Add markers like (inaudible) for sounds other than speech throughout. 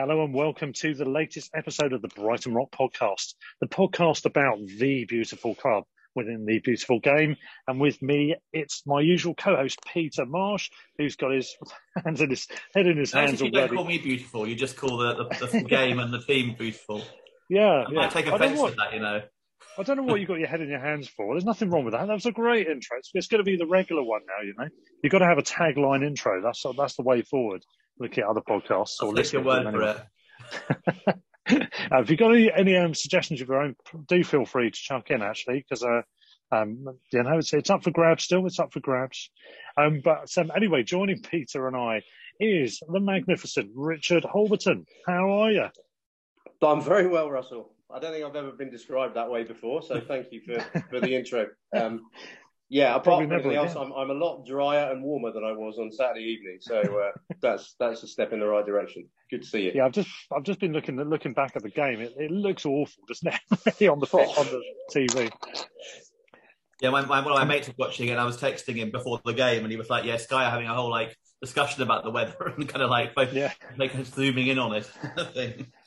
Hello and welcome to the latest episode of the Brighton Rock podcast, the podcast about the beautiful club within the beautiful game. And with me, it's my usual co-host Peter Marsh, who's got his (laughs) hands in his head in his hands you already. don't call me beautiful. You just call the, the, the game and the team beautiful. Yeah, I yeah. might take offence to that, you know. I don't know what you've got your head in your hands for. There's nothing wrong with that. That was a great intro. It's, it's going to be the regular one now. You know, you've got to have a tagline intro. That's that's the way forward. Look at other podcasts I'll or take your listening to them for anyway. it. (laughs) uh, if you've got any, any um, suggestions of your own, do feel free to chuck in actually, because uh, um, you know it's, it's up for grabs still. It's up for grabs. Um, but um, anyway, joining Peter and I is the magnificent Richard Holberton. How are you? I'm very well, Russell. I don't think I've ever been described that way before, so thank you for, for the intro. Um, (laughs) yeah, apart Probably from never anything else. I'm, I'm a lot drier and warmer than I was on Saturday evening, so uh, (laughs) that's that's a step in the right direction. Good to see you. Yeah, I've just I've just been looking looking back at the game. It, it looks awful, doesn't it? (laughs) on the on the TV. Yeah, my, my, one of my mates was watching it and I was texting him before the game and he was like, yeah, Sky are having a whole like discussion about the weather (laughs) and kind of like both Yeah. like zooming in on it.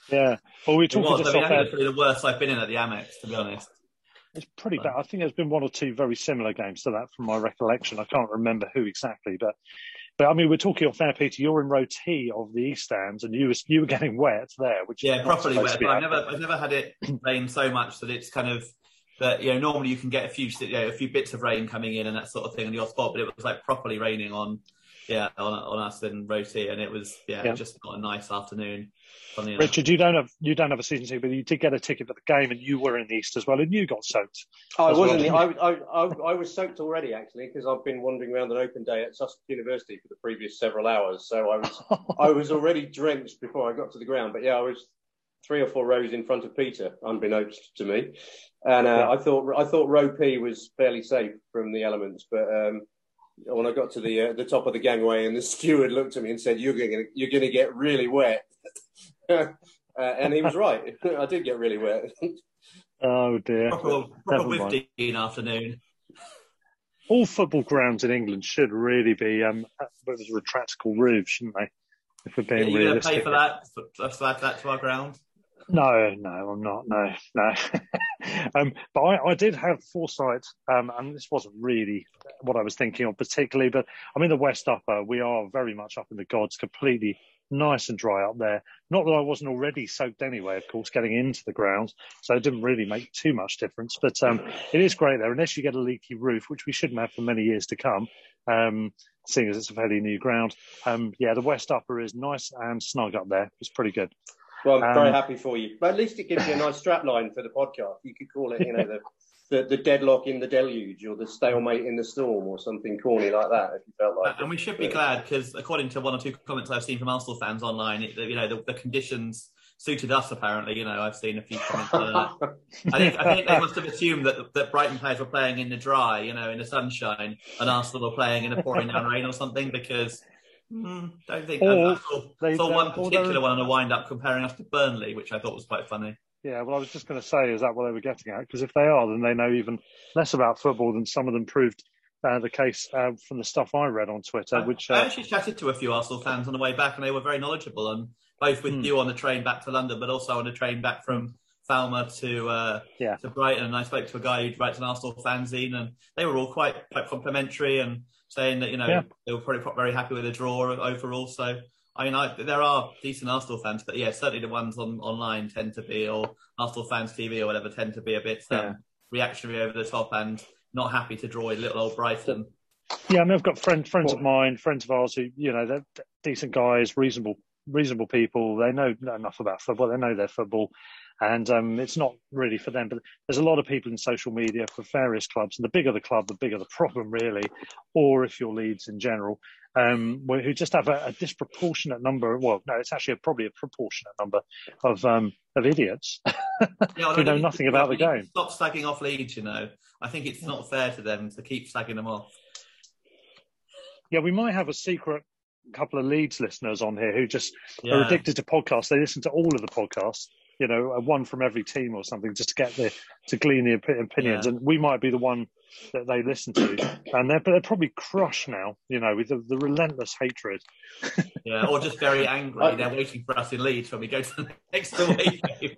Yeah. Well, we were It was. just I mean, off I think it's probably the worst I've been in at the Amex, to be honest. It's pretty bad. I think there's been one or two very similar games to that from my recollection. I can't remember who exactly, but but I mean, we're talking off air, Peter. You're in row T of the East Stands, and you was you were getting wet there, which Yeah, properly wet. But I've never, I've never had it rain so much that it's kind of that you know normally you can get a few you know, a few bits of rain coming in and that sort of thing on your spot, but it was like properly raining on yeah on, on us in Roti, and it was yeah, Yeah. just not a nice afternoon. Richard, you don't have you don't have a season ticket, but you did get a ticket for the game, and you were in the East as well, and you got soaked. I wasn't. well. I, I, I, I was soaked already, actually, because I've been wandering around an open day at Sussex University for the previous several hours. So I was I was already drenched before I got to the ground. But yeah, I was three or four rows in front of Peter, unbeknownst to me. And uh, Yeah. I thought I thought row P was fairly safe from the elements, but um, when I got to the uh, the top of the gangway, and the (laughs) steward looked at me and said, "You're going to you're going to get really wet," (laughs) uh, and he was right. (laughs) I did get really wet. Oh dear. proper, Never proper mind. whiff afternoon. All football grounds in England should really be um, with retractable roofs, shouldn't they? If we're Are being you going to pay for that? For, for to add that to our ground? No, no, I'm not. No, no. (laughs) um, but I, I did have foresight, um, and this wasn't really what I was thinking of particularly. But I'm in the West Upper. We are very much up in the gods, completely nice and dry up there. Not that I wasn't already soaked anyway, of course, getting into the ground, so it didn't really make too much difference. But um, it is great there, unless you get a leaky roof, which we shouldn't have for many years to come. Um, seeing as it's a fairly new ground, um, yeah, the West Upper is nice and snug up there. It's pretty good. Well, I'm very Um, happy for you. But at least it gives you a nice strap line for the podcast. You could call it, you know, the, the, the deadlock in the deluge or the stalemate in the storm or something corny like that, if you felt like and we should be glad because according to one or two comments I've seen from Arsenal fans online, it, you know, the, the conditions suited us apparently. You know, I've seen a few comments that. I think I think they must have assumed that that Brighton players were playing in the dry, you know, in the sunshine, and Arsenal were playing in the pouring down rain or something. Because mm, don't think Or I saw, they saw one particular one on a wind up comparing us to Burnley, which I thought was quite funny. Yeah, well, I was just going to say, is that what they were getting at? Because if they are, then they know even less about football than some of them proved uh, the case uh, from the stuff I read on Twitter. I, which I uh, actually chatted to a few Arsenal fans on the way back, and they were very knowledgeable, and both with Hmm. you on the train back to London, but also on the train back from Falmer to uh, Yeah. to Brighton. And I spoke to a guy who writes an Arsenal fanzine, and they were all quite quite complimentary and saying that you know Yeah. they were probably very happy with the draw overall. So I mean, I, there are decent Arsenal fans, but yeah, certainly the ones on online tend to be, or Arsenal fans TV or whatever, tend to be a bit um, Yeah. reactionary over the top and not happy to draw little old Brighton. Yeah, I mean, I've got friends, friends of mine, friends of ours who, you know, they're decent guys, reasonable, reasonable people. They know enough about football. They know their football, and um, it's not really for them. But there's a lot of people in social media for various clubs, and the bigger the club, the bigger the (laughs) problem, really. Or if you're Leeds in general, um, who just have a, a disproportionate number. Well, no, it's actually a, probably a proportionate number of um, of idiots (laughs) Yeah, who know nothing about the game. Stop slagging off Leeds, you know. I think it's not fair to them to keep slagging them off. Yeah, we might have a secret couple of Leeds listeners on here who just are addicted to podcasts. They listen to all of the podcasts, you know, one from every team or something, just to get the to glean the opinions. Yeah. And we might be the one that they listen to, (coughs) and they're but they're probably crushed now, you know, with the, the relentless hatred. (laughs) Yeah, or just very angry. I- They're waiting for us in Leeds when we go to the next away. (laughs)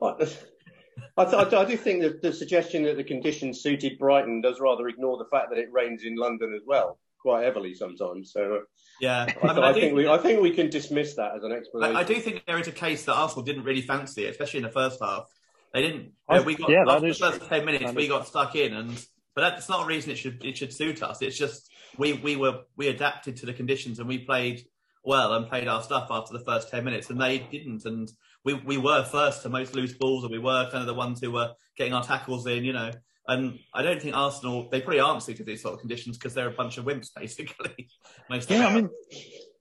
I, th- I do think that the suggestion that the conditions suited Brighton does rather ignore the fact that it rains in London as well, quite heavily sometimes. So Yeah, uh, I, mean, I, I do think we, I think we can dismiss that as an explanation. I, I do think there is a case that Arsenal didn't really fancy it, especially in the first half. They didn't. I- uh, we got yeah, after the first true. ten minutes, That we is- got stuck in, and but that's not a reason it should it should suit us. It's just we we were we adapted to the conditions and we played well and played our stuff after the first ten minutes, and they didn't. And we we were first to most loose balls, and we were kind of the ones who were getting our tackles in, you know. And I don't think Arsenal they probably aren't suited to these sort of conditions because they're a bunch of wimps, (laughs) basically. Most Yeah. I mean,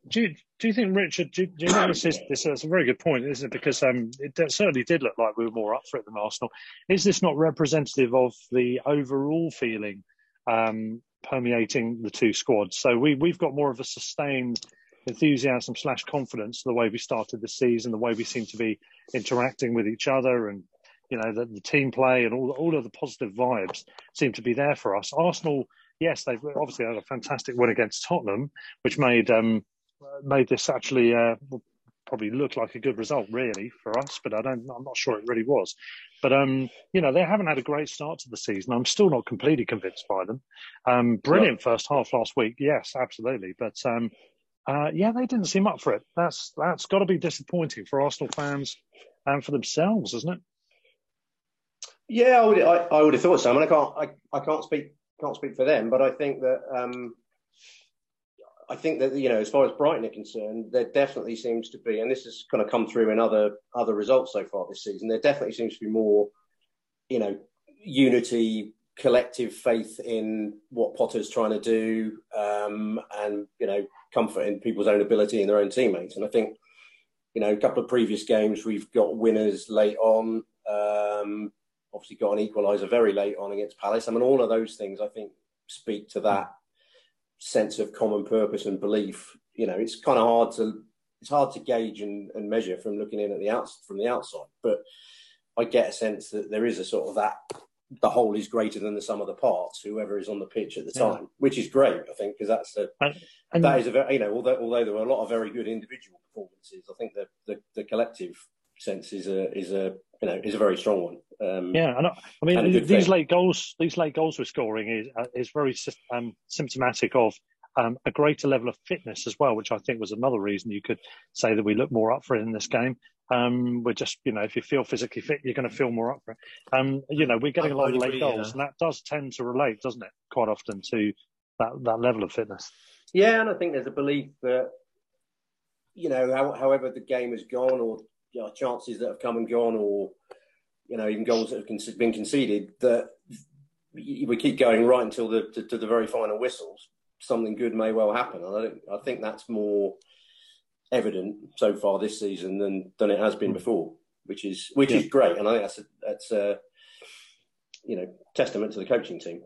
do you, do you think, Richard, do, do you know this is, this is a very good point, isn't it? Because um, it certainly did look like we were more up for it than Arsenal. Is this not representative of the overall feeling um, permeating the two squads? So we, we've got more of a sustained enthusiasm slash confidence the way we started the season, the way we seem to be interacting with each other and you know the, the team play and all all of the positive vibes seem to be there for us. Arsenal, yes, they've obviously had a fantastic win against Tottenham, which made um, made this actually uh, probably look like a good result, really, for us. But I don't, I'm not sure it really was. But um, you know, they haven't had a great start to the season. I'm still not completely convinced by them. Um, brilliant first half last week, yes, absolutely. But um, uh, yeah, they didn't seem up for it. That's that's got to be disappointing for Arsenal fans and for themselves, isn't it? Yeah, I would. I, I would have thought so. I mean, I can't. I, I can't speak. Can't speak for them, but I think that. Um, I think that you know, as far as Brighton are concerned, there definitely seems to be, and this has kind of come through in other other results so far this season. There definitely seems to be more, you know, unity, collective faith in what Potter's trying to do, um, and you know, comfort in people's own ability and their own teammates. And I think, you know, a couple of previous games we've got winners late on. Um, obviously got an equaliser very late on against Palace. I mean, all of those things I think speak to that sense of common purpose and belief. You know, it's kind of hard to it's hard to gauge and, and measure from looking in at the outs from the outside, but I get a sense that there is a sort of that the whole is greater than the sum of the parts. Whoever is on the pitch at the Yeah. time, which is great, I think, because that's a And, and that is a very you know although although there were a lot of very good individual performances, I think the the, the collective sense is a is a you know is a very strong one. Um, Yeah, and I, I mean good these thing. late goals, these late goals we're scoring is uh, is very um, symptomatic of um, a greater level of fitness as well, which I think was another reason you could say that we look more up for it in this game. Um, we're just, you know, if you feel physically fit, you're going to feel more up for it. Um, you know, we're getting I a lot of late agree, goals, yeah. and that does tend to relate, doesn't it, quite often to that that level of fitness. Yeah, and I think there's a belief that, you know, how, however the game has gone, or you know, chances that have come and gone, or you know, even goals that have been conceded, that we keep going right until the to, to the very final whistles. Something good may well happen, and I, I think that's more evident so far this season than than it has been hmm. before, which is which is great, and I think that's a, that's a you know testament to the coaching team.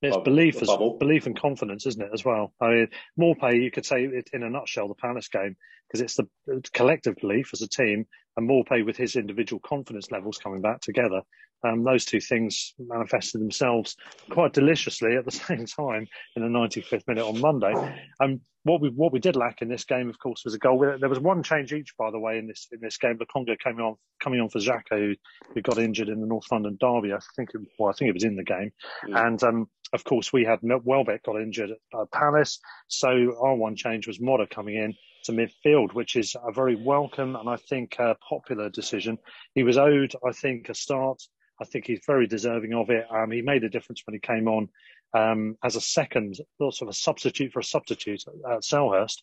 It's belief, as, belief and confidence, isn't it, as well? I mean, Maupay, you could say it in a nutshell, the Palace game, because it's the collective belief as a team, and Maupay with his individual confidence levels coming back together. Um, those two things manifested themselves quite deliciously at the (laughs) same time in the 95th minute on Monday. Um, what we what we did lack in this game, of course, was a goal. There was one change each, by the way, in this in this game. Congo came on coming on for Xhaka, who, who got injured in the North London derby. I think, it, well, I think it was in the game, Mm. and um, of course, we had Welbeck got injured at uh, Palace, so our one change was Moder coming in to midfield, which is a very welcome and I think uh, popular decision. He was owed, I think, a start. I think he's very deserving of it. Um, he made a difference when he came on um, as a second, sort of a substitute for a substitute at Selhurst.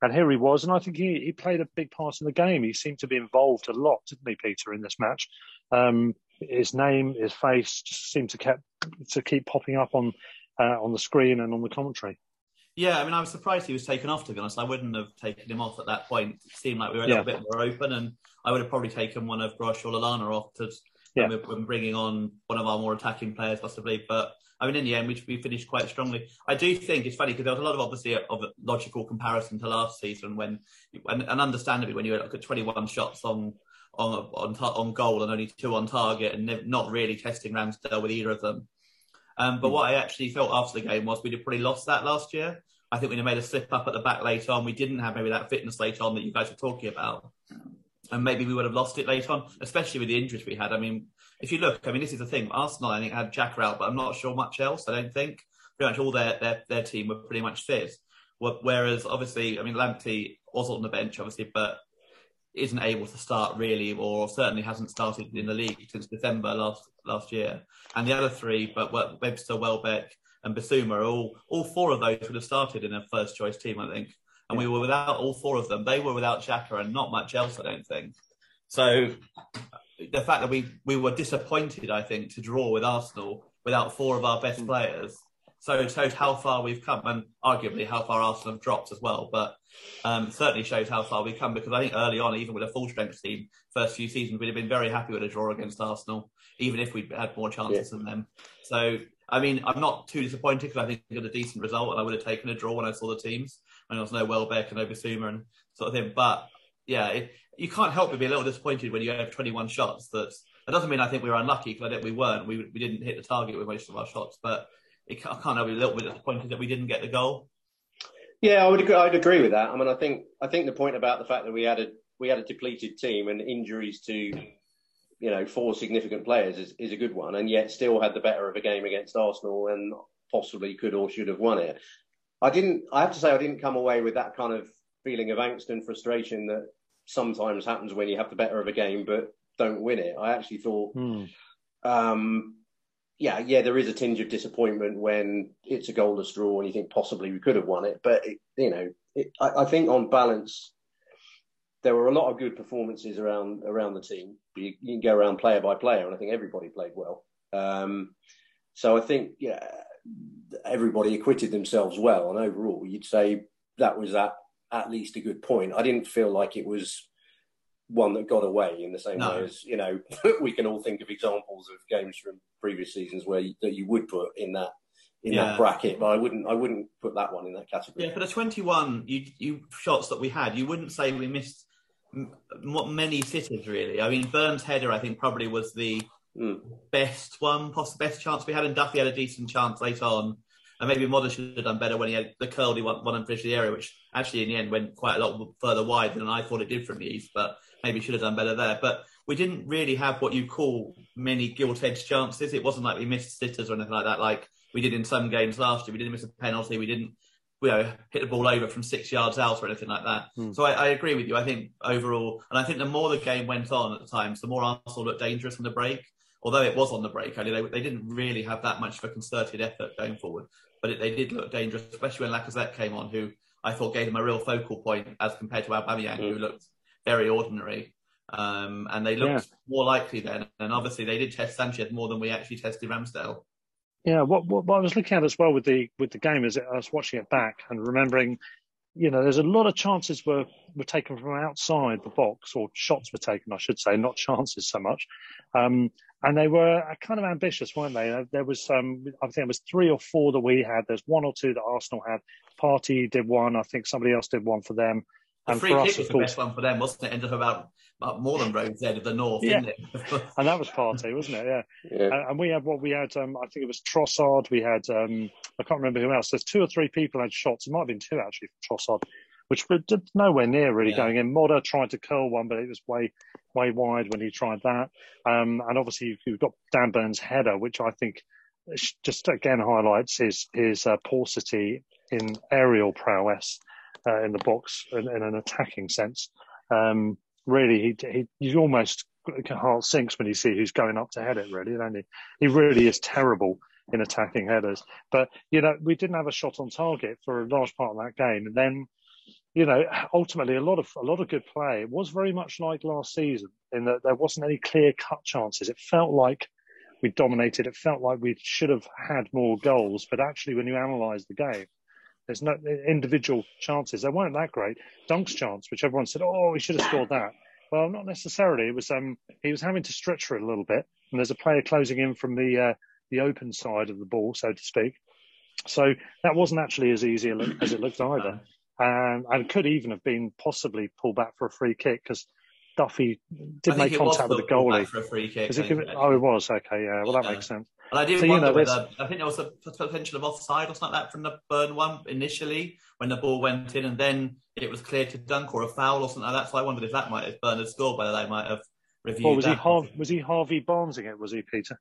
And here he was, and I think he, he played a big part in the game. He seemed to be involved a lot, didn't he, Peter, in this match? Um, his name, his face, just seemed to kept to keep popping up on uh, on the screen and on the commentary. Yeah, I mean, I was surprised he was taken off. To be honest, I wouldn't have taken him off at that point. It seemed like we were a little bit more open, and I would have probably taken one of Gross or Lallana off to yeah. when bringing on one of our more attacking players, possibly. But I mean, in the end, we, we finished quite strongly. I do think it's funny because there was a lot of obviously of a logical comparison to last season when, and, and understandably, when you look at 21 shots on on on on goal and only two on target, and not really testing Ramsdale with either of them. Um, but mm. what I actually felt after the game was we'd have probably lost that last year. I think we'd have made a slip up at the back later on. We didn't have maybe that fitness later on that you guys were talking about. And maybe we would have lost it later on, especially with the injuries we had. I mean, if you look, I mean, this is the thing. Arsenal, I think, had Xhaka out, but I'm not sure much else. I don't think. Pretty much all their, their, their team were pretty much fit. Whereas, obviously, I mean, Lamptey was on the bench, obviously, but isn't able to start really, or certainly hasn't started in the league since December last last year. And the other three, but Webster, Welbeck, and Bissouma, all all four of those would have started in a first choice team, I think. And we were without all four of them. They were without Xhaka and not much else, I don't think. So the fact that we we were disappointed, I think, to draw with Arsenal without four of our best hmm. players. So it shows how far we've come, and arguably how far Arsenal have dropped as well. But um, certainly shows how far we've come because I think early on, even with a full strength team, first few seasons, we'd have been very happy with a draw against Arsenal, even if we'd had more chances yeah. than them. So I mean, I'm not too disappointed because I think we got a decent result, and I would have taken a draw when I saw the teams. And there was no Welbeck and no Bissouma and sort of thing. But yeah, it, you can't help but be a little disappointed when you have 21 shots. That that doesn't mean I think we were unlucky because I think we weren't. We we didn't hit the target with most of our shots, but it, I can't help be a little bit disappointed that we didn't get the goal. Yeah, I would agree, I'd agree with that. I mean, I think I think the point about the fact that we had a we had a depleted team and injuries to you know four significant players is, is a good one, and yet still had the better of a game against Arsenal and possibly could or should have won it. I didn't. I have to say, I didn't come away with that kind of feeling of angst and frustration that sometimes happens when you have the better of a game but don't win it. I actually thought, hmm. um, yeah, yeah, there is a tinge of disappointment when it's a goalless draw and you think possibly we could have won it. But it, you know, it, I, I, think on balance, there were a lot of good performances around around the team. You, you, can go around player by player, and I think everybody played well. Um, so I think yeah, everybody acquitted themselves well, and overall, you'd say that was at at least a good point. I didn't feel like it was one that got away in the same no. way as you know (laughs) we can all think of examples of games from previous seasons where you, that you would put in that in yeah. that bracket, but I wouldn't I wouldn't put that one in that category. Yeah, for the 21 you, you shots that we had, you wouldn't say we missed m- many sitters really. I mean, Burns' header I think probably was the mm. best one, possible best chance we had, and Duffy had a decent chance late on. And maybe Moder should have done better when he had the curl he one, one and finished the area, which actually in the end went quite a lot further wide than I thought it did from the east. But maybe should have done better there. But we didn't really have what you call many gilt-edged chances. It wasn't like we missed sitters or anything like that, like we did in some games last year. We didn't miss a penalty. We didn't, you know, hit the ball over from six yards out or anything like that. Hmm. So I, I, agree with you. I think overall, and I think the more the game went on at the times, the more Arsenal looked dangerous on the break. Although it was on the break, I mean, they, they didn't really have that much of a concerted effort going forward. But it, they did look dangerous, especially when Lacazette came on, who I thought gave them a real focal point as compared to Aubameyang, mm. who looked very ordinary. Um, and they looked yeah. more likely then. And obviously, they did test Sanchez more than we actually tested Ramsdale. Yeah, what, what, what I was looking at as well with the with the game is I was watching it back and remembering, you know, there's a lot of chances were were taken from outside the box, or shots were taken, I should say, not (laughs) chances so much. Um, and they were kind of ambitious, weren't they? There was, um, I think it was three or four that we had. There's one or two that Arsenal had. Partey did one. I think somebody else did one for them. The and free kick us, was the course, best one for them, wasn't it? Ended up about, about more than Rose End of the North, yeah. (laughs) and that was Partey, wasn't it? Yeah. yeah. And we had what we had. Um, I think it was Trossard. We had. Um, I can't remember who else. There's two or three people had shots. It might have been two actually for Trossard, which were nowhere near really yeah. going in. Moder tried to curl one, but it was way way wide when he tried that. Um, and obviously you've got Dan Burns' header, which I think just again highlights his his uh, paucity in aerial prowess uh, in the box in, in, an attacking sense. Um, really, he, he he almost heart sinks when you see who's going up to head it. Really, don't he? He really is terrible in attacking headers. But you know, we didn't have a shot on target for a large part of that game, and then you know, ultimately a lot of a lot of good play. It was very much like last season in that there wasn't any clear cut chances. It felt like we dominated. It felt like we should have had more goals, but actually, when you analyse the game, there's no individual chances. They weren't that great. Dunk's chance, which everyone said, "Oh, he should have scored that." Well, not necessarily. It was um, he was having to stretch for it a little bit, and there's a player closing in from the uh, the open side of the ball, so to speak. So that wasn't actually as easy as it looked either, um, and could even have been possibly pulled back for a free kick because Duffy did make contact with the goalie. For a free kick, it, think, oh, it was okay. Yeah, well that yeah. makes sense. And I did so, wonder you know, whether I think there was a potential of offside or something like that from the Burn one initially when the ball went in, and then it was cleared to Dunk or a foul or something like that. So I wondered if that might have Burn had scored, whether they might have reviewed. Well, was that. he Har- was he Harvey Barnesing it? Was he Peter?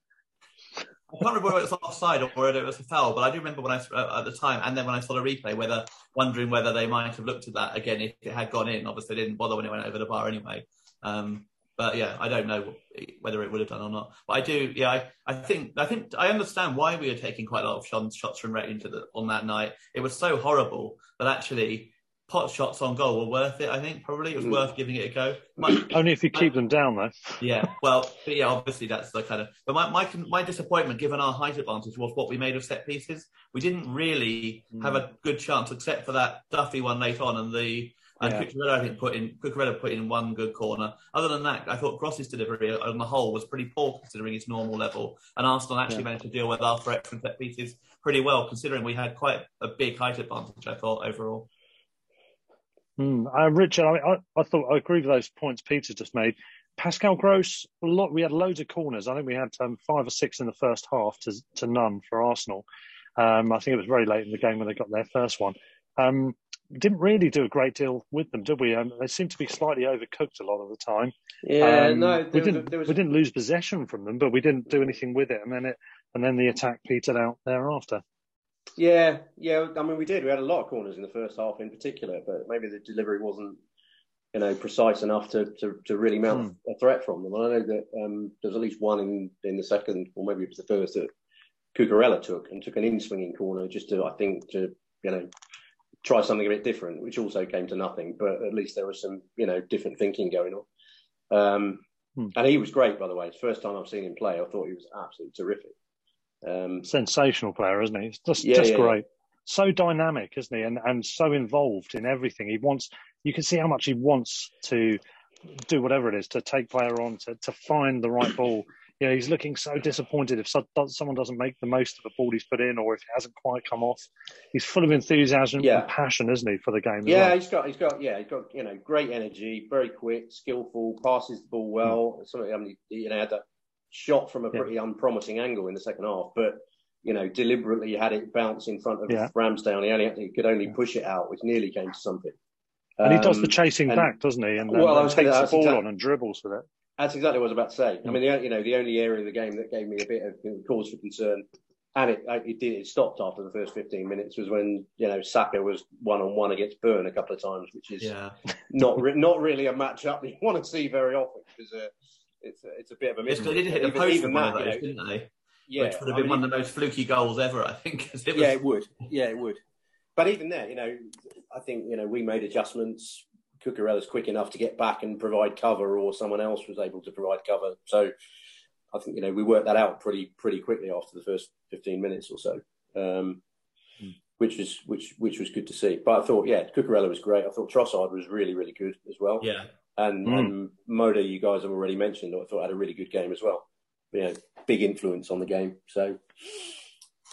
I can't remember whether it was offside or whether it was a foul, but I do remember when I uh, at the time, and then when I saw the replay, whether wondering whether they might have looked at that again if it had gone in. Obviously, they didn't bother when it went over the bar anyway. Um, but yeah, I don't know whether it would have done or not. But I do, yeah, I, I think I think I understand why we were taking quite a lot of shots, shots from Reading the, on that night. It was so horrible but actually pot shots on goal were worth it. I think probably it was mm. worth giving it a go. My, (clears throat) Only if you keep them down, though. Yeah, well, yeah, obviously that's the kind of. But my, my my disappointment, given our height advantage, was what we made of set pieces. We didn't really mm. have a good chance, except for that Duffy one late on and the and yeah. Cucurella, I think, put in Cucurella put in one good corner. Other than that, I thought Gross's delivery on the whole was pretty poor considering his normal level. And Arsenal actually yeah. managed to deal with our threat from set pieces pretty well, considering we had quite a big height advantage. I thought overall. Mm, uh, Richard, I, I, I, thought I agree with those points Peter just made. Pascal Gross, a lot. We had loads of corners. I think we had um, five or six in the first half to to none for Arsenal. Um, I think it was very late in the game when they got their first one. Um, didn't really do a great deal with them, did we? Um, they seemed to be slightly overcooked a lot of the time. Yeah, um, no, we didn't. Was... We didn't lose possession from them, but we didn't do anything with it, and then it, and then the attack petered out thereafter. Yeah, yeah. I mean, we did. We had a lot of corners in the first half, in particular, but maybe the delivery wasn't, you know, precise enough to to, to really mount hmm. a threat from them. And I know that um, there was at least one in in the second, or maybe it was the first that Cucurella took and took an in swinging corner just to, I think, to you know try something a bit different, which also came to nothing. But at least there was some, you know, different thinking going on. Um, hmm. And he was great, by the way. It's the first time I've seen him play. I thought he was absolutely terrific. Um, Sensational player, isn't he? It's just, yeah, just yeah, great. Yeah. So dynamic, isn't he? And and so involved in everything. He wants. You can see how much he wants to do whatever it is to take player on to to find the right ball you know, he's looking so disappointed if someone doesn't make the most of the ball he's put in, or if it hasn't quite come off. He's full of enthusiasm yeah. and passion, isn't he, for the game? Yeah, well. he's got, he's got, yeah, he's got, you know, great energy, very quick, skillful, passes the ball well. Mm. Something, I mean, you know, had that shot from a pretty yeah. unpromising angle in the second half, but you know, deliberately had it bounce in front of yeah. Ramsdale. He only he could only push it out, which nearly came to something. And he does the um, chasing and, back, doesn't he? And, well, and takes the ball on and dribbles with it. That's exactly what I was about to say. I mean, the, you know, the only area of the game that gave me a bit of cause for concern, and it, it did, it stopped after the first 15 minutes, was when you know Saka was one on one against Burn a couple of times, which is yeah. (laughs) not re- not really a matchup you want to see very often because uh, it's it's a bit of a mystery. They didn't hit the post even that, those, you know, didn't they? Yeah, which would have been I mean, one of the most fluky goals ever, I think. It was... Yeah, it would. Yeah, it would. But even there, you know, I think you know we made adjustments. Cucurella's quick enough to get back and provide cover, or someone else was able to provide cover. So I think you know we worked that out pretty pretty quickly after the first fifteen minutes or so, um, mm. which was which which was good to see. But I thought, yeah, Cucurella was great. I thought Trossard was really really good as well. Yeah, and, mm. and Moder, you guys have already mentioned. I thought had a really good game as well. You know, big influence on the game. So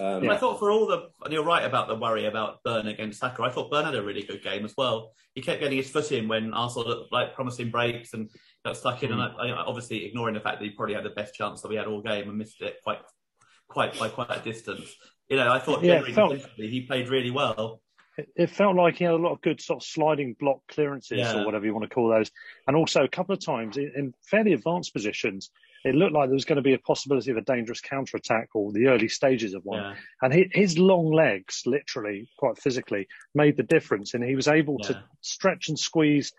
um, yeah. I thought for all the, and you're right about the worry about Burn against Saka. I thought Burn had a really good game as well. He kept getting his foot in when Arsenal looked like promising breaks and got stuck in. Mm. And I, I, obviously ignoring the fact that he probably had the best chance that we had all game and missed it quite, quite by quite a distance. You know, I thought yeah, felt, he played really well. It felt like he had a lot of good sort of sliding block clearances yeah. or whatever you want to call those, and also a couple of times in fairly advanced positions it looked like there was going to be a possibility of a dangerous counter attack or the early stages of one. Yeah. And he, his long legs, literally, quite physically, made the difference. And he was able yeah. to stretch and squeeze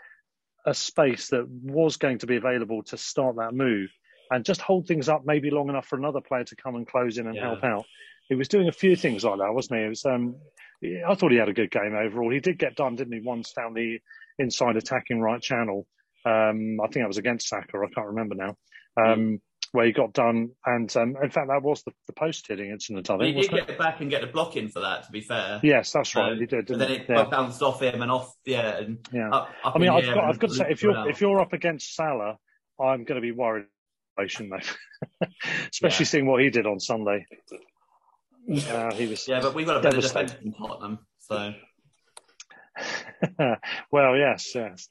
a space that was going to be available to start that move and just hold things up maybe long enough for another player to come and close in and yeah. help out. He was doing a few things like that, wasn't he? It was, um, I thought he had a good game overall. He did get done, didn't he? Once down the inside attacking right channel. Um, I think that was against Saka. I can't remember now. Um. Where he got done, and um, in fact, that was the, the post hitting incident. I think he did get it? back and get the block in for that. To be fair, yes, that's right. Um, he did. then it yeah. bounced off him and off, yeah, and yeah. Up, up I mean, I've got, I've got to say, if you're if you're up against Salah, I'm going to be worried, (laughs) especially yeah. seeing what he did on Sunday. Uh, he was yeah, but we've got a better defence than Tottenham, so. (laughs) well, yes, yes.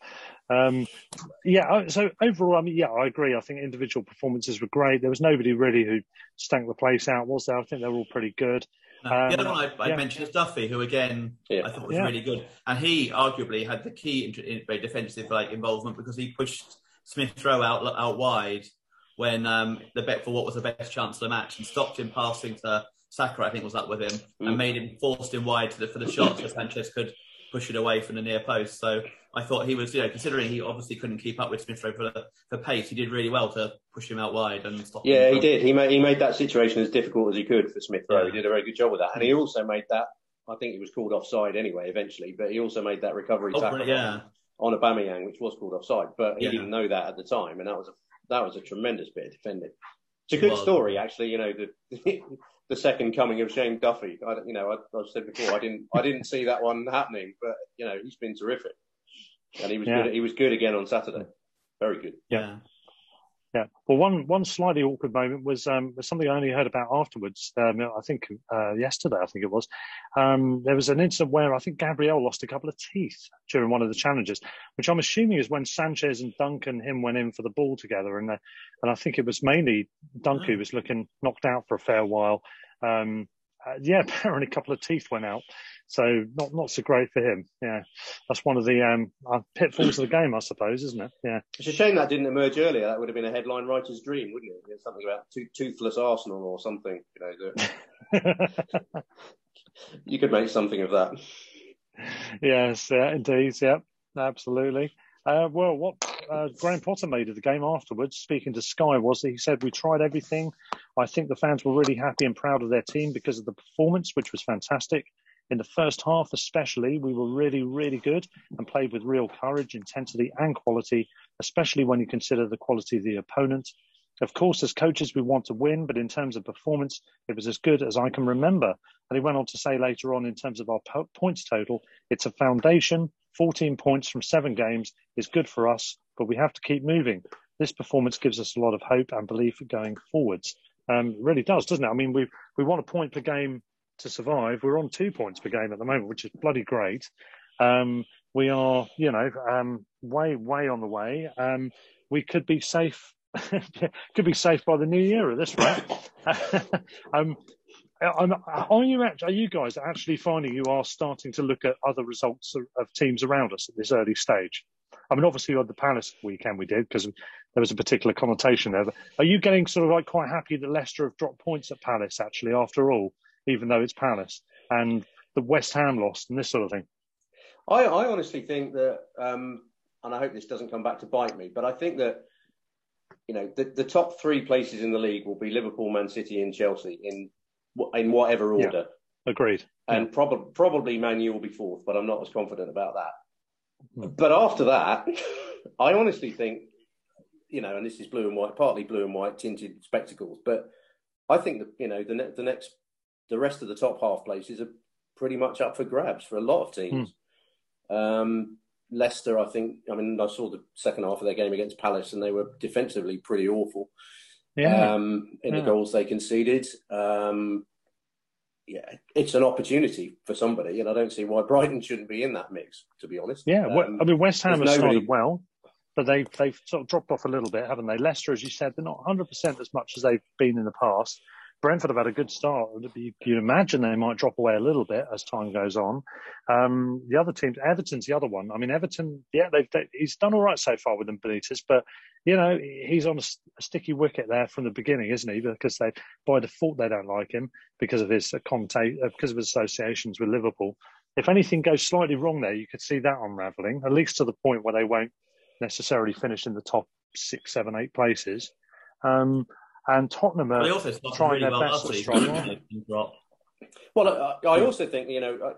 Um, yeah, so overall, I mean, yeah, I agree. I think individual performances were great. There was nobody really who stank the place out, was there? I think they were all pretty good. Um, the other one I, I yeah. mentioned is Duffy, who again yeah. I thought was yeah. really good, and he arguably had the key in, in, defensive like involvement because he pushed Smith Rowe out out wide when um, the bet for what was the best chance of the match and stopped him passing to Saka, I think was up with him, mm. and made him forced him wide the, for the shot so Sanchez could push it away from the near post. So I thought he was, you know, considering he obviously couldn't keep up with Smith Rowe for, for pace, he did really well to push him out wide and stop. Him. Yeah, he did. He made he made that situation as difficult as he could for Smith Rowe. Yeah. He did a very good job with that, and he mm-hmm. also made that. I think he was called offside anyway, eventually, but he also made that recovery oh, tackle yeah. on, Aubameyang, which was called offside, but he yeah. didn't know that at the time, and that was a that was a tremendous bit of defending. It's a good story, actually. You know, the (laughs) the second coming of Shane Duffy. I, you know, I, have said before, I didn't, I didn't see that one happening, but you know, he's been terrific, and he was yeah. good. He was good again on Saturday. Very good. Yeah. Yeah. Well, one one slightly awkward moment was um, was something I only heard about afterwards. Um, I think uh, yesterday, I think it was. Um, there was an incident where I think Gabriel lost a couple of teeth during one of the challenges, which I'm assuming is when Sanchez and Duncan him went in for the ball together, and uh, and I think it was mainly Duncan who was looking knocked out for a fair while. Um, uh, yeah, (laughs) apparently a couple of teeth went out. So not not so great for him. Yeah, that's one of the um, uh, pitfalls of the game, I suppose, isn't it? Yeah. It's a shame that didn't emerge earlier. That would have been a headline writer's dream, wouldn't it? Something about toothless Arsenal or something. You know, (laughs) you could make something of that. Yes, yeah, indeed. Yeah, absolutely. Uh, well, what uh, Graham Potter made of the game afterwards, speaking to Sky, was that he said, We tried everything. I think the fans were really happy and proud of their team because of the performance, which was fantastic. In the first half, especially, we were really, really good and played with real courage, intensity, and quality, especially when you consider the quality of the opponent. Of course, as coaches, we want to win, but in terms of performance, it was as good as I can remember. And he went on to say later on, in terms of our po- points total, it's a foundation. 14 points from seven games is good for us, but we have to keep moving. This performance gives us a lot of hope and belief going forwards. Um, really does, doesn't it? I mean, we we want a point per game to survive. We're on two points per game at the moment, which is bloody great. Um, we are, you know, um, way, way on the way. Um, we could be safe, (laughs) could be safe by the new year at this rate. (laughs) um, are you are you guys actually finding you are starting to look at other results of, of teams around us at this early stage? I mean, obviously, on the Palace weekend we did because there was a particular connotation there. But are you getting sort of like quite happy that Leicester have dropped points at Palace actually after all? Even though it's Palace, and the West Ham lost and this sort of thing. I, I honestly think that, um, and I hope this doesn't come back to bite me, but I think that you know the, the top three places in the league will be Liverpool, Man City, and Chelsea in in whatever order. Yeah, agreed. And yeah. probably probably Man U will be fourth, but I'm not as confident about that. Mm. But after that, (laughs) I honestly think, you know, and this is blue and white, partly blue and white tinted spectacles, but I think that you know the ne- the next the rest of the top half places are pretty much up for grabs for a lot of teams. Mm. Um, Leicester, I think. I mean, I saw the second half of their game against Palace, and they were defensively pretty awful. Yeah. Um, in yeah. the goals they conceded. Um, yeah, it's an opportunity for somebody, and I don't see why (laughs) Brighton shouldn't be in that mix. To be honest. Yeah, um, I mean, West Ham has nobody... started well, but they they've sort of dropped off a little bit, haven't they? Leicester, as you said, they're not 100 percent as much as they've been in the past Brentford have had a good start. You, you imagine they might drop away a little bit as time goes on. Um, the other teams, Everton's the other one. I mean, Everton, yeah, they've, they, he's done all right so far with them, Benitez, but you know, he's on a, a, sticky wicket there from the beginning, isn't he? Because they, by default, they don't like him because of his uh, because of his associations with Liverpool. If anything goes slightly wrong there, you could see that unravelling, at least to the point where they won't necessarily finish in the top six, seven, eight places. Um, and Tottenham are well, trying really their well best to strike. Well, I, I, also think you know, uh,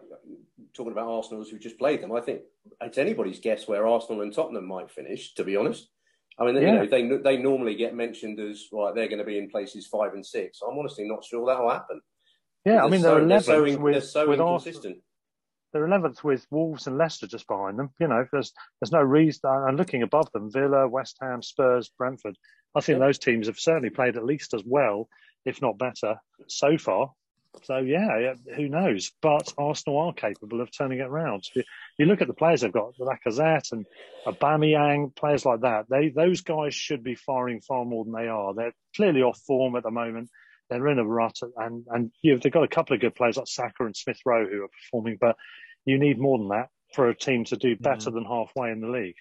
talking about Arsenal who just played them, I think it's anybody's guess where Arsenal and Tottenham might finish. To be honest, I mean, yeah. you know, they they normally get mentioned as right, they're going to be in places five and six. I'm honestly not sure that'll happen. Yeah, I mean, they're eleventh so, they're so, with, so with inconsistent. Arsenal they're eleventh with Wolves and Leicester just behind them. You know, there's there's no reason. And looking above them, Villa, West Ham, Spurs, Brentford. I think those teams have certainly played at least as well, if not better, so far. So yeah, who knows? But Arsenal are capable of turning it around. You, you look at the players they've got, Lacazette and Aubameyang, players like that. They those guys should be firing far more than they are. They're clearly off form at the moment. They're in a rut, and and you know, they've got a couple of good players like Saka and Smith Rowe who are performing, but you need more than that for a team to do better mm. than halfway in the league.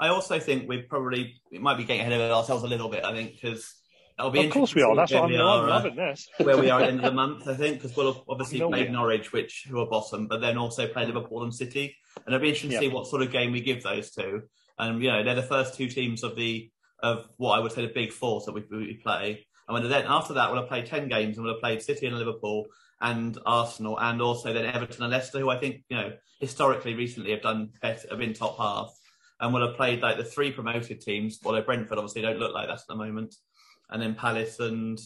I also think we're probably we might be getting ahead of ourselves a little bit. I think because it'll be of course we are. That's what I'm, are, uh, loving this. (laughs) where we are at the end of the (laughs) month, I think, because we'll obviously no, played Norwich, which who are bottom, but then also play Liverpool and City, and it'll be interesting to see what sort of game we give those two. And you know, they're the first two teams of the of what I would say the big four that we, we play. And then after that, we'll have played ten games and we'll have played City and Liverpool and Arsenal, and also then Everton and Leicester, who I think you know historically recently have done better, have been top half, and will have played like the three promoted teams. Although Brentford obviously don't look like that at the moment, and then Palace and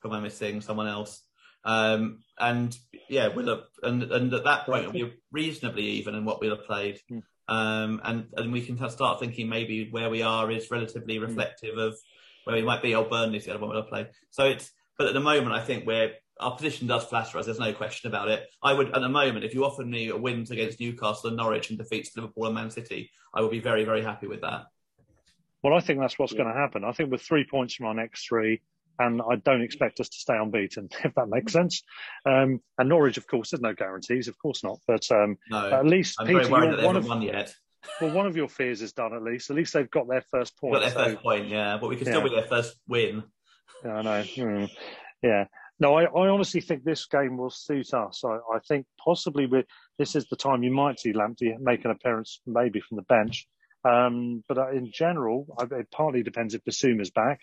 who am I missing? Someone else. Um, and yeah, we'll have, and, and at that point it'll be reasonably even in what we'll have played. Mm. Um, and and we can start thinking maybe where we are is relatively hmm. reflective mm. of where we might be. Or Burnley's the other one we'll have played. So it's but at the moment I think we're our position does flatter us. There's no question about it. I would, at the moment, if you offered me a win against Newcastle and Norwich and defeats Liverpool and Man City, I would be very, very happy with that. Well, I think that's what's yeah. going to happen. I think with three points from our next three, and I don't expect us to stay unbeaten, (laughs) if that makes sense. Um, and Norwich, of course, there's no guarantees, of course not. But um, no, at least I'm Peter, very worried that they haven't won yet. Well, one of your fears is done at least. At least they've got their first point. Got their so, first point, yeah. But we can yeah. still be their first win. Yeah, I know. Mm. Yeah. No, I, I, honestly think this game will suit us. I, I think possibly this is the time you might see Lamptey make an appearance, maybe from the bench. Um, but uh, in general, it partly depends if Bissouma's back.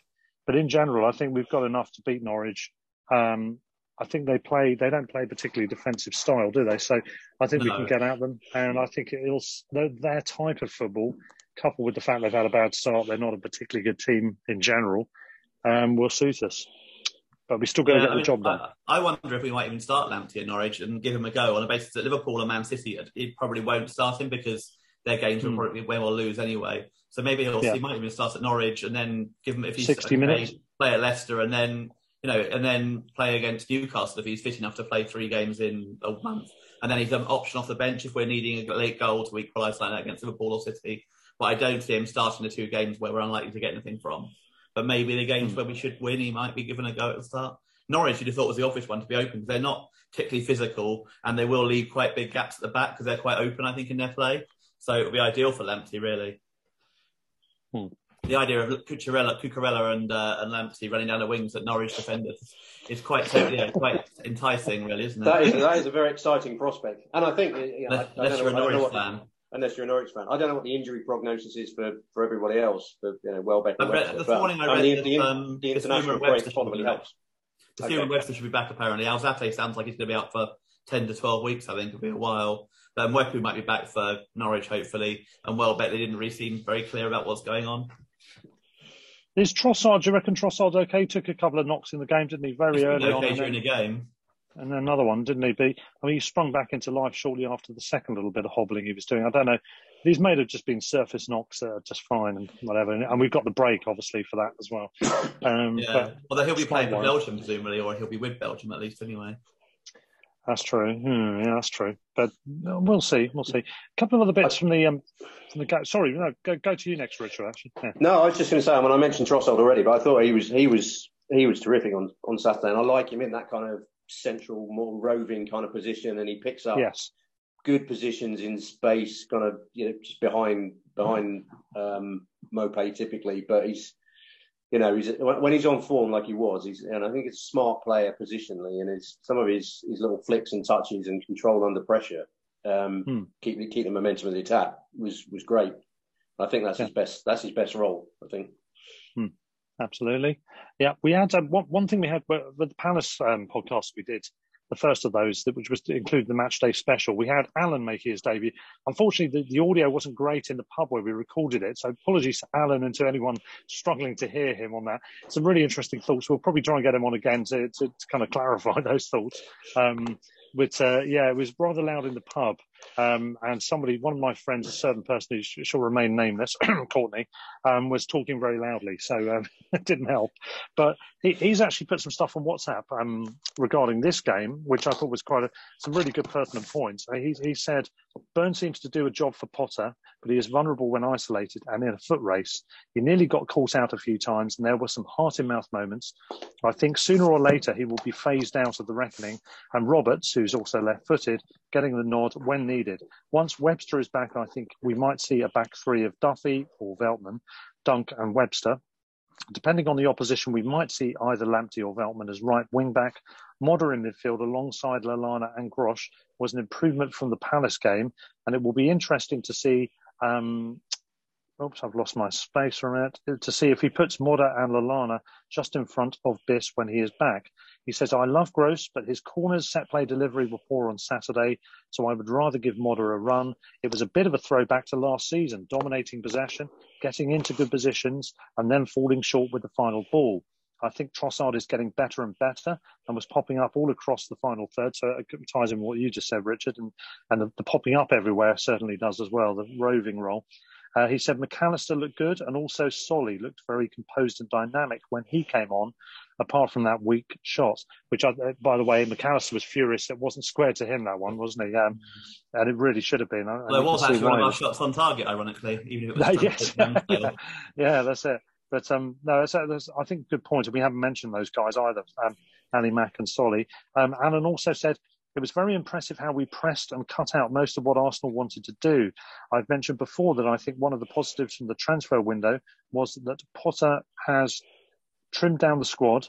But in general, I think we've got enough to beat Norwich. Um, I think they play. They don't play particularly defensive style, do they? So I think no. we can get at them, and I think it'll their type of football, coupled with the fact they've had a bad start, they're not a particularly good team in general, um, will suit us but we still got to yeah, get I the mean, job done. I, wonder if we might even start Lamptey at Norwich and give him a go on the basis that Liverpool and Man City it probably won't start him because their games will hmm. probably win or lose anyway. So maybe he'll, yeah. he might even start at Norwich and then give him if he's 60 minutes. Play, play at Leicester and then you know and then play against Newcastle if he's fit enough to play three games in a month. And then he's an option off the bench if we're needing a late goal to equalise like that against Liverpool or City. But I don't see him starting the two games where we're unlikely to get anything from. But maybe in the games mm. where we should win, he might be given a go at the start. Norwich, you'd have thought was the obvious one to be open because they're not particularly physical and they will leave quite big gaps at the back because they're quite open, I think, in their play. So it would be ideal for Lamptey, really. Hmm. The idea of Cucurella, Cucurella and uh, and Lamptey running down the wings at Norwich defenders is quite yeah, quite enticing, really, isn't it? That is that is a very exciting prospect, and I think know, unless, I, I unless you're a Norwich fan unless you're a Norwich fan. I don't know what the injury prognosis is for, for everybody else, but you know, Welbeck. And Webster, this morning I read I mean, the, um, the, international break probably helps. Assuming okay. Webster should be back apparently. Alzate sounds like he's going to be out for 10 to 12 weeks, I think. It'll be a while. Then Wepu might be back for Norwich, hopefully. And Welbeck, they didn't really seem very clear about what's going on. Is Trossard, do you reckon Trossard's okay? Took a couple of knocks in the game, didn't he? Very early okay on. during the game. And another one, didn't he? Be, I mean, he sprung back into life shortly after the second little bit of hobbling he was doing. I don't know. These may have just been surface knocks, uh, just fine and whatever. And we've got the break, obviously, for that as well. Um, yeah. Although he'll be playing for Belgium, presumably, or he'll be with Belgium at least anyway. That's true. Hmm, yeah, that's true. But we'll see. We'll see. A couple of other bits from the um, from the sorry, no, go go to you next, Richard. Actually, yeah. no, I was just going to say. I mean, I mentioned Trossard already, but I thought he was he was he was terrific on on Saturday, and I like him in that kind of central, more roving kind of position, and he picks up yes. good positions in space, kind of you know just behind behind um, Maupay typically, but he's you know he's when he's on form like he was, he's and I think it's a smart player positionally, and his some of his his little flicks and touches and control under pressure um, hmm. keep keep the momentum of the attack was was great. I think that's yeah. his best that's his best role. I think. Absolutely, yeah. We had um, one one thing we had with the Palace um, podcast we did the first of those, which was to include the match day special. We had Alan making his debut. Unfortunately, the, the, audio wasn't great in the pub where we recorded it, so apologies to Alan and to anyone struggling to hear him on that. Some really interesting thoughts. We'll probably try and get him on again to, to, to kind of (laughs) clarify those thoughts. Um, but uh, yeah, it was rather loud in the pub. Um, and somebody, one of my friends, a certain person who sh- shall remain nameless, (clears throat) Courtney, um, was talking very loudly, so um, (laughs) it didn't help. But he, he's actually put some stuff on WhatsApp um, regarding this game, which I thought was quite a, some really good pertinent points. He, he said Burn seems to do a job for Potter, but he is vulnerable when isolated and in a foot race. He nearly got caught out a few times, and there were some heart in mouth moments. I think sooner or later he will be phased out of the reckoning, and Roberts, who's also left footed, getting the nod when needed. Once Webster is back, I think we might see a back three of Duffy or Veltman, Dunk and Webster. Depending on the opposition, we might see either Lamptey or Veltman as right wing back. Moder in midfield alongside Lallana and Gross was an improvement from the Palace game, and it will be interesting to see um, oops, I've lost my space from it, uh, to see if he puts Moder and Lallana just in front of Biss when he is back. He says, I love Gross, but his corners set play delivery were poor on Saturday, so I would rather give Moder a run. It was a bit of a throwback to last season, dominating possession, getting into good positions, and then falling short with the final ball. I think Trossard is getting better and better and was popping up all across the final third. So it ties in what you just said, Richard, and, and the, the popping up everywhere certainly does as well, the roving role. Uh, he said Mac Allister looked good and also Solly looked very composed and dynamic when he came on, apart from that weak shot, which, I, uh, by the way, Mac Allister was furious. It wasn't square to him, that one, wasn't he? Um, and it really should have been. Well, it was actually one of our shots on target, ironically, even if it (laughs) was yes. yeah. (laughs) yeah, that's it. But um, no, that's, that's, I think good point. We haven't mentioned those guys either, um, Ali Mack and Solly. Um, Alan also said it was very impressive how we pressed and cut out most of what Arsenal wanted to do. I've mentioned before that I think one of the positives from the transfer window was that Potter has trimmed down the squad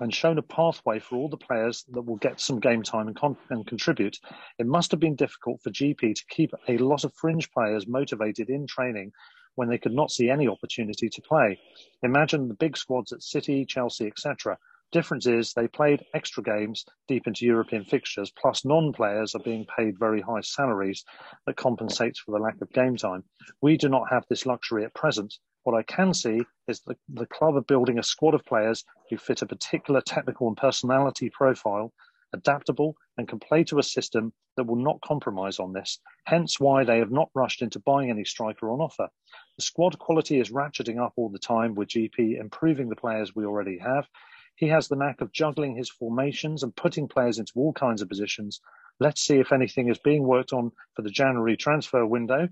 and shown a pathway for all the players that will get some game time and, con- and, contribute. It must have been difficult for GP to keep a lot of fringe players motivated in training when they could not see any opportunity to play. Imagine the big squads at City, Chelsea, etc. Difference is they played extra games deep into European fixtures, plus non-players are being paid very high salaries that compensates for the lack of game time. We do not have this luxury at present. What I can see is the, the club are building a squad of players who fit a particular technical and personality profile, adaptable and can play to a system that will not compromise on this. Hence why they have not rushed into buying any striker on offer. The squad quality is ratcheting up all the time with GP improving the players we already have he has the knack of juggling his formations and putting players into all kinds of positions. Let's see if anything is being worked on for the January transfer window.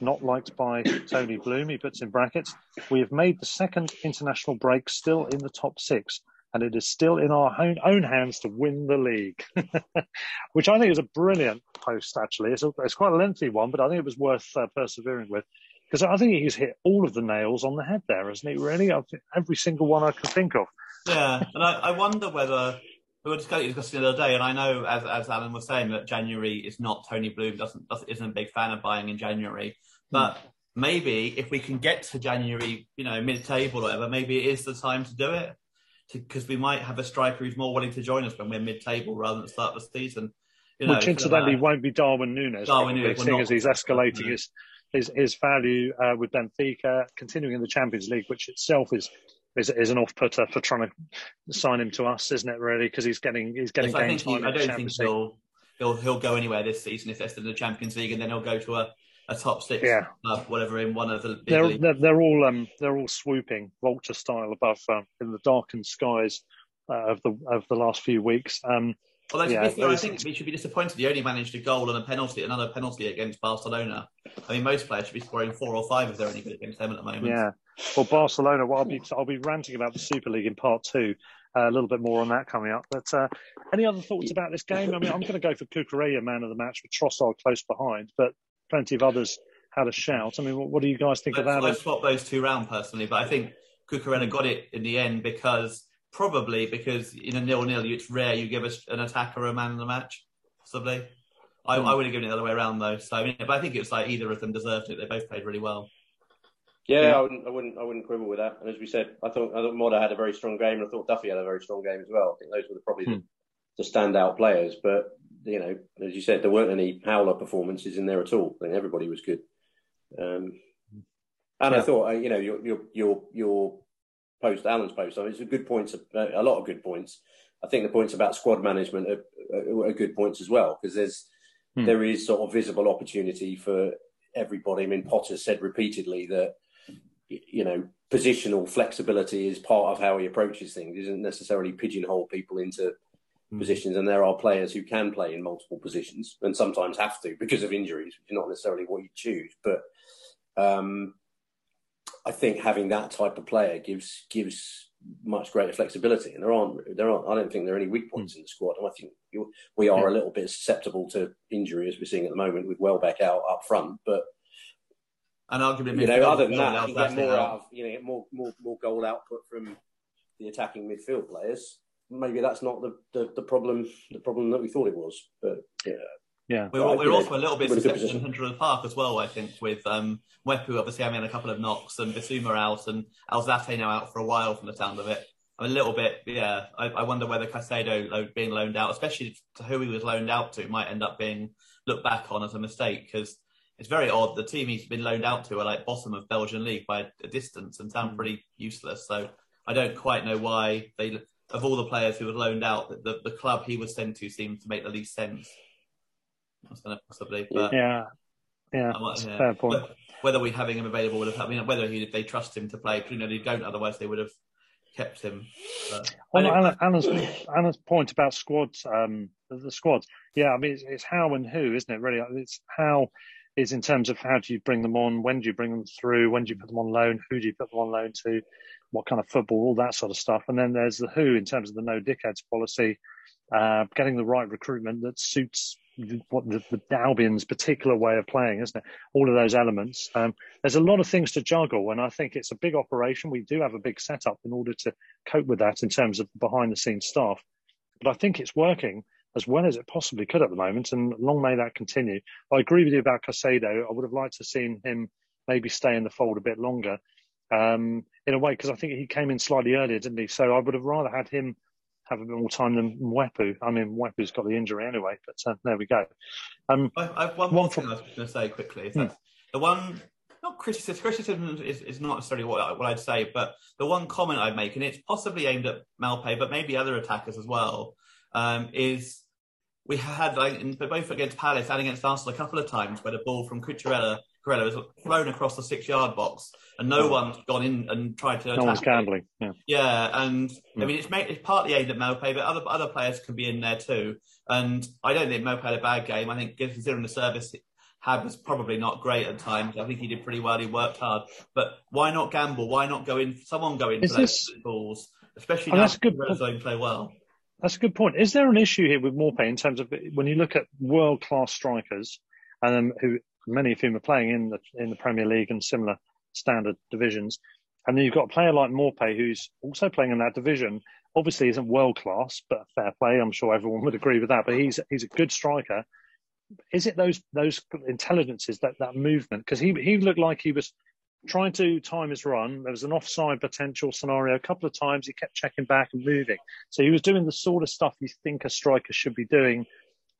Not liked by Tony Bloom, he puts in brackets. We have made the second international break still in the top six, and it is still in our own, hands to win the league. (laughs) Which I think is a brilliant post, actually. It's, a, it's quite a lengthy one, but I think it was worth uh, persevering with because I think he's hit all of the nails on the head there, hasn't he? Really, every single one I can think of. Yeah, and I, I wonder whether we were discussing the other day, and I know, as as Alan was saying, that January is not Tony Bloom doesn't, doesn't isn't a big fan of buying in January, but. Mm. Maybe if we can get to January, you know, mid-table or whatever, maybe it is the time to do it because we might have a striker who's more willing to join us when we're mid-table rather than start the season. You know, Which incidentally won't be Darwin Nunez, Darwin Nunez seeing as he's escalating his his, his value uh, with Benfica, continuing in the Champions League, which itself is is, is an off putter for trying to sign him to us, isn't it? Really, because he's getting he's getting yes, game I time. He, I don't think he'll, he'll he'll go anywhere this season if they're still in the Champions League, and then he'll go to a, a top six, yeah. Uh, whatever in one of the. they're, they're, they're all um they're all swooping vulture style above um, in the darkened skies uh, of the of the last few weeks. Um, Although yeah, fair, I think we should be disappointed he only managed a goal and a penalty, another penalty against Barcelona. I mean, most players should be scoring four or five if they're any good against them at the moment. Yeah. Well, Barcelona. Well, I'll be I'll be ranting about the Super League in part two. Uh, a little bit more on that coming up. But uh, any other thoughts about this game? I mean, I'm going to go for Cucurella man of the match with Trossard close behind, but plenty of others had a shout. I mean, what, what do you guys think I, about I it? I swap those two round personally, but I think Cucurella got it in the end because probably because in a nil-nil, it's rare you give us an attacker a man of the match. Possibly, I, mm. I would have given it the other way around though. So I mean, but I think it's like either of them deserved it. They both played really well. Yeah, yeah, I wouldn't, I wouldn't, I wouldn't quibble with that. And as we said, I thought, I thought Moder had a very strong game, and I thought Duffy had a very strong game as well. I think those were the, probably hmm. the, the standout players. But you know, as you said, there weren't any howler performances in there at all. I think everybody was good. Um, and yeah. I thought, uh, you know, your your your your post, Alan's post, I mean, it's a good points, a lot of good points. I think the points about squad management are, are, are good points as well because there's hmm. there is sort of visible opportunity for everybody. I mean, Potter said repeatedly that you know positional flexibility is part of how he approaches things. He doesn't necessarily pigeonhole people into hmm. positions, and there are players who can play in multiple positions and sometimes have to because of injuries, which is not necessarily what you choose. But um, I think having that type of player gives gives much greater flexibility, and there aren't there aren't. I don't think there are any weak points mm. in the squad, and I think we are yeah. a little bit susceptible to injury as we're seeing at the moment with Welbeck out up front, but. And arguably, you know, other than that, you get more out of you know more more more goal output from the attacking midfield players. Maybe that's not the, the, the problem the problem that we thought it was, but yeah. Yeah, we're, we're also a little bit susceptible in Hunter of the Park as well. I think with um, Mwepu obviously having a couple of knocks and Bissouma out and Alzate now out for a while from the sound of it. I'm a little bit, yeah. I, I wonder whether Caicedo being loaned out, especially to who he was loaned out to, might end up being looked back on as a mistake because it's very odd. The team he's been loaned out to are like bottom of Belgian league by a distance and sound mm. pretty useless. So I don't quite know why they, of all the players who were loaned out, the, the, club he was sent to seemed to make the least sense. That's going to possibly. But yeah, yeah, that's yeah. fair point. Whether we having him available would have, I mean, whether he, they trust him to play, you know, they don't. Otherwise, they would have kept him. Well, Anna, Anna's, Anna's point about squads, um, the squads. Yeah, I mean, it's, it's, how and who, isn't it? Really, it's how is in terms of how do you bring them on, when do you bring them through, when do you put them on loan, who do you put them on loan to, what kind of football, all that sort of stuff. And then there's the who in terms of the no dickheads policy, uh, getting the right recruitment that suits what the, the, particular way of playing, isn't it? All of those elements. Um, there's a lot of things to juggle, and I think it's a big operation. We do have a big setup in order to cope with that in terms of behind the scenes staff. But I think it's working as well as it possibly could at the moment, and long may that continue. I agree with you about Caicedo. I would have liked to have seen him maybe stay in the fold a bit longer, um, in a way, because I think he came in slightly earlier, didn't he? So I would have rather had him have a bit more time than Mwepu. I mean, Mwepu's got the injury anyway, but uh, there we go. Um, I, I have one, one thing I was going to say quickly. Hmm. The one, not criticism, criticism is, is not necessarily what, I, what I'd say, but the one comment I'd make, and it's possibly aimed at Maupay, but maybe other attackers as well, um, is we had, like, in, both against Palace and against Arsenal, a couple of times where the ball from Cucurella Corella was thrown across the six yard box and no one's gone in and tried to no one's gambling yeah. Yeah and. I mean it's, made, it's partly aimed at Maupay but other other players can be in there too. And I don't think Maupay had a bad game. I think considering the service had was probably not great at times. I think he did pretty well. He worked hard. But why not gamble? Why not go in someone go in for those balls especially oh, now that's good zone play well that's a good point. Is there an issue here with Maupay in terms of when you look at world class strikers um, who many of whom are playing in the in the Premier League and similar standard divisions. And then you've got a player like Maupay who's also playing in that division. Obviously, isn't world class, but fair play. I'm sure everyone would agree with that. But he's he's a good striker. Is it those those intelligences that that movement? Because he he looked like he was trying to time his run. There was an offside potential scenario a couple of times. He kept checking back and moving. So he was doing the sort of stuff you think a striker should be doing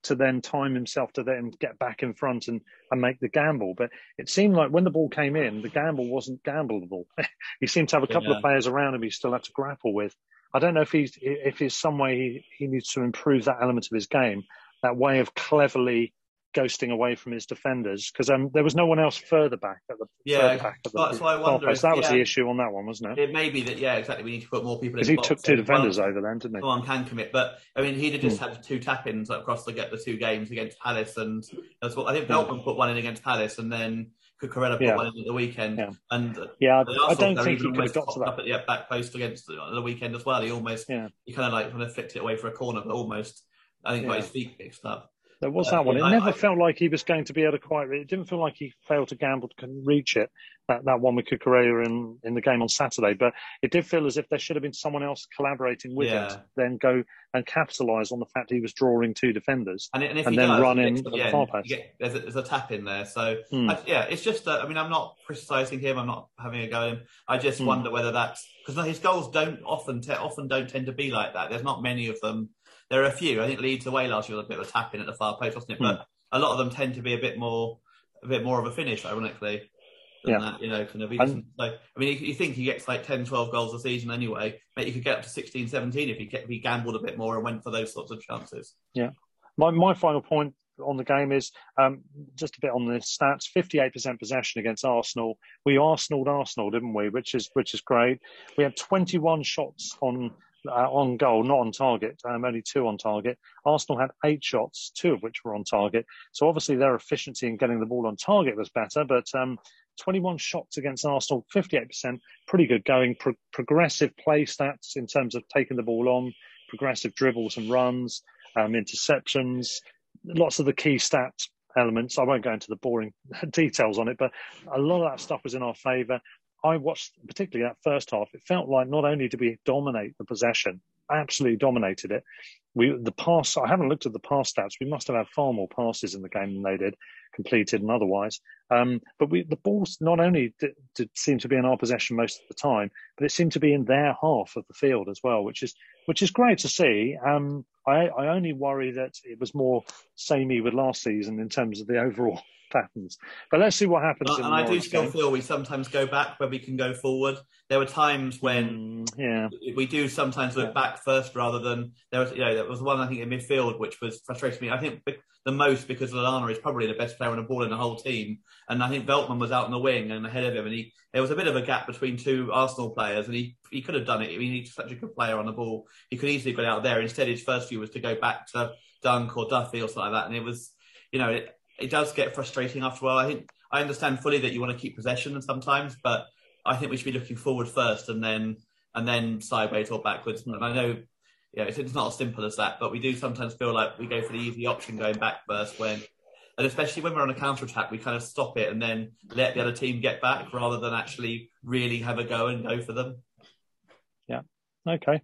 to then time himself to then get back in front and, and make the gamble. But it seemed like when the ball came in, the gamble wasn't gambleable. (laughs) he seemed to have a couple yeah. of players around him he still had to grapple with. I don't know if he's if there's some way he, he needs to improve that element of his game, that way of cleverly ghosting away from his defenders because um, there was no one else further back at the yeah. back at the that's why I wonder. If, that was yeah, the issue on that one, wasn't it? It may be that yeah, exactly. We need to put more people in because he took two defenders one, over then, didn't he? One can commit, but I mean, he'd have just hmm. had two tap-ins across the get the two games against Palace, and that's what I think. Veltman yeah. put one in against Palace, and then Cucurella put yeah. one in at the weekend. Yeah. And yeah, I don't think he could have got to that. Up at the back post against the, the weekend as well. He almost yeah. he kind of like kind of flicked it away for a corner, but almost I think got his feet mixed up. There was that one. It never felt like he was going to be able to quite. It didn't feel like he failed to gamble to reach it. That that one with Cucurella in in the game on Saturday, but it did feel as if there should have been someone else collaborating with yeah. him to then go and capitalise on the fact he was drawing two defenders and, and, and then does, run in the far pass. there's, a, there's a tap in there, so hmm. I, yeah, it's just. Uh, I mean, I'm not criticising him. I'm not having a go at him. I just hmm. wonder whether that's because his goals don't often te- often don't tend to be like that. There's not many of them there are a few. I think Leeds away last year was a bit of a tap in at the far post, wasn't it? But mm. a lot of them tend to be a bit more, a bit more of a finish, ironically. yeah. That, you know, kind of. And, so, I mean, you, you, think he gets like 10, 12 goals a season anyway. But you could get up to 16, 17 if he, if he gambled a bit more and went for those sorts of chances. Yeah. My my final point on the game is um, just a bit on the stats. Fifty-eight percent possession against Arsenal. We Arsenaled Arsenal, didn't we? Which is which is great. We had twenty-one shots on uh, on goal, not on target, um, only two on target. Arsenal had eight shots, two of which were on target. So obviously their efficiency in getting the ball on target was better, but um, 21 shots against Arsenal, 58%, pretty good going. Pro- progressive play stats in terms of taking the ball on, progressive dribbles and runs, um, interceptions, lots of the key stats elements. I won't go into the boring (laughs) details on it, but a lot of that stuff was in our favour. I watched particularly that first half. It felt like not only did we dominate the possession, absolutely dominated it. We the pass. I haven't looked at the pass stats. We must have had far more passes in the game than they did, completed and otherwise. Um, but we, the balls not only did, did, seem to be in our possession most of the time, but it seemed to be in their half of the field as well, which is which is great to see. Um, I, I only worry that it was more samey with last season in terms of the overall (laughs) patterns. But let's see what happens. and I do still game. feel we sometimes go back where we can go forward. There were times when mm, yeah. we do sometimes look yeah. back first rather than there was you know there was one I think in midfield which was frustrating me. I think the most because Lallana is probably the best player on the ball in the whole team, and I think Veltman was out in the wing and ahead of him, and he there was a bit of a gap between two Arsenal players, and he he could have done it. I mean, he's such a good player on the ball. He could easily have got out there. Instead, his first view was to go back to Dunk or Duffy or something like that, and it was you know. It, it does get frustrating after a while. I think I understand fully that you want to keep possession sometimes, but I think we should be looking forward first and then and then sideways or backwards. And I know, yeah, it's, it's not as simple as that, but we do sometimes feel like we go for the easy option going back first when, and especially when we're on a counter attack, we kind of stop it and then let the other team get back rather than actually really have a go and go for them. Yeah. Okay.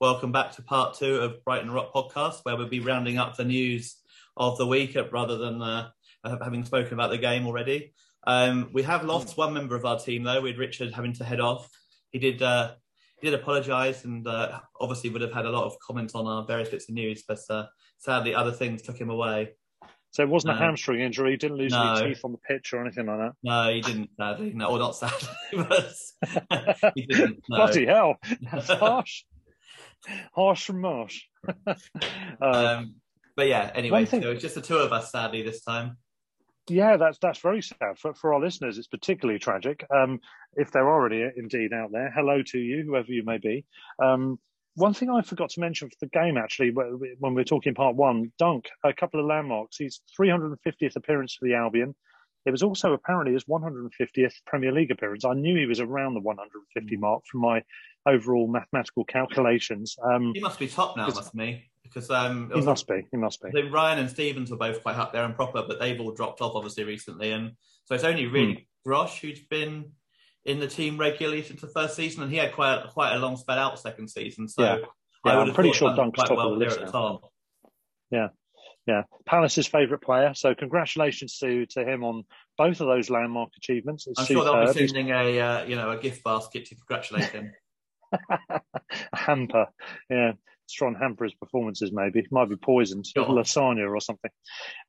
Welcome back to part two of Brighton Rock podcast, where we'll be rounding up the news of the week rather than uh, having spoken about the game already. Um, we have lost one member of our team though, with Richard having to head off. He did uh, he did apologise and uh, obviously would have had a lot of comments on our various bits of news, but uh, sadly other things took him away. So it wasn't a hamstring injury. He didn't lose no. any teeth on the pitch or anything like that. No, he didn't. Sadly, no, or not sadly, (laughs) but (laughs) he didn't. No. Bloody hell, that's (laughs) harsh. Harsh from Marsh. uh, um, but yeah, anyway, thing, so it's just the two of us, sadly, this time. Yeah, that's that's very sad for for our listeners. It's particularly tragic. Um, if they're already indeed out there, hello to you, whoever you may be. Um, one thing I forgot to mention for the game, actually, when we we're talking part one, Dunk, a couple of landmarks. He's 350th appearance for the Albion. It was also apparently his 150th Premier League appearance. I knew he was around the 150 hmm. mark from my overall mathematical calculations. Um, he must be top now, mustn't he? Because um, he must be. He must be. Ryan and Stevens were both quite up there and proper, but they've all dropped off obviously recently, and so it's only really hmm. Gross who's been in the team regularly since the first season, and he had quite a, quite a long spell out second season. So yeah, yeah I'm pretty sure Dunk's top well of the list now. Yeah, yeah, Palace's favourite player. So congratulations to to him on both of those landmark achievements. It's I'm superb. sure they'll be sending a uh, you know a gift basket to congratulate him. (laughs) a hamper, yeah. Strong hamper his performances, maybe. Might be poisoned, sure. (laughs) lasagna or something.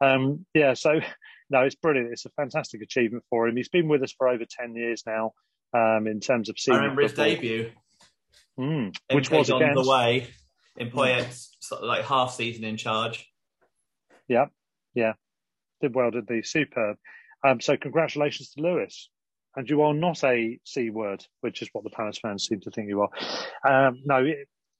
Um, yeah, so (laughs) no, it's brilliant. It's a fantastic achievement for him. He's been with us for over 10 years now. um, in terms of seeing. I remember his debut, mm, which was on against the way in Poyet's sort of like half season in charge. Yeah, yeah, did well, did the Superb. Um, so congratulations to Lewis. And you are not a C word, which is what the Palace fans seem to think you are. Um, no,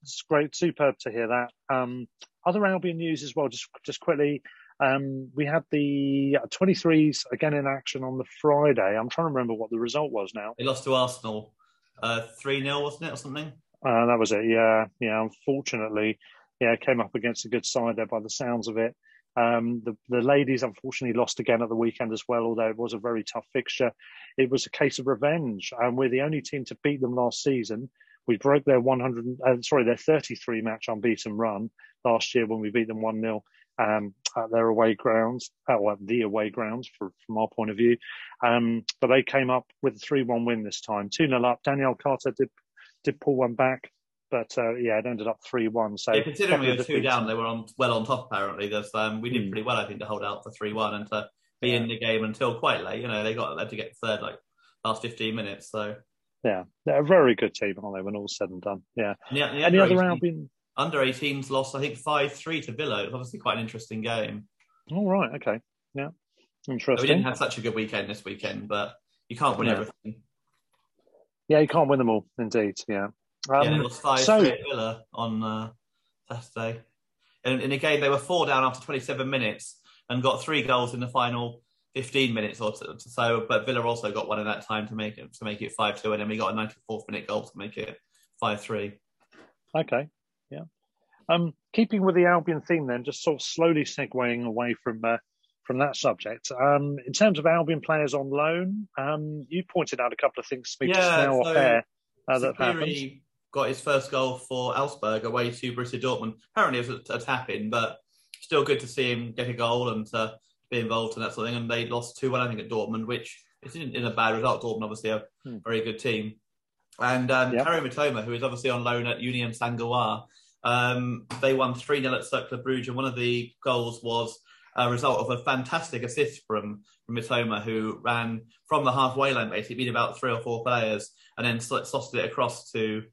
it's great, superb to hear that. Um, other Albion news as well, just just quickly. Um, we had the 23s again in action on the Friday. I'm trying to remember what the result was now. They lost to Arsenal uh, 3 0, wasn't it, or something? Uh, that was it, yeah. Yeah, unfortunately, yeah, came up against a good side there by the sounds of it. Um, the, the ladies unfortunately lost again at the weekend as well, although it was a very tough fixture. It was a case of revenge, and we're the only team to beat them last season. We broke their 100, uh, sorry, their 33 match unbeaten run last year when we beat them 1 0 um, at their away grounds, uh, well, the away grounds for, from our point of view. Um, but they came up with a 3 1 win this time, 2 0 up. Danielle Carter did, did pull one back. But uh, yeah, it ended up three one. So yeah, considering we were two down, they were on well on top. Apparently, There's, um, we did mm. pretty well, I think, to hold out for three one and to be in the game until quite late. You know, they got had to get third like last fifteen minutes. So yeah, they're a very good team, aren't they? When all's said and done, yeah. And the, Any other Albion? Under 18s lost, I think five three to Villa. It's obviously quite an interesting game. All right, okay, yeah, interesting. So we didn't have such a good weekend this weekend, but you can't win yeah. everything. Yeah, you can't win them all, indeed. Yeah. Um, yeah, it was five so, three Villa on uh, Saturday. In, in a game, they were four down after 27 minutes and got three goals in the final 15 minutes or so. but Villa also got one in that time to make it to make it five two, and then we got a 94th minute goal to make it five three. Okay, yeah. Um, keeping with the Albion theme, then, just sort of slowly segueing away from uh, from that subject. Um, in terms of Albion players on loan, um, you pointed out a couple of things to me yeah, just now so off air uh, that happened got his first goal for Augsburg away to Borussia Dortmund. Apparently, it was a, a tap in, but still good to see him get a goal and to be involved in that sort of thing. And they lost 2 1, I think, at Dortmund, which isn't in a bad result. Dortmund, obviously, a hmm. very good team. And um, yep. Mitoma, who is obviously on loan at Union Saint-Gilloise, um, they won 3 0 at Cercle Bruges. And one of the goals was a result of a fantastic assist from, from Mitoma, who ran from the halfway line, basically, beat about three or four players, and then slotted it across to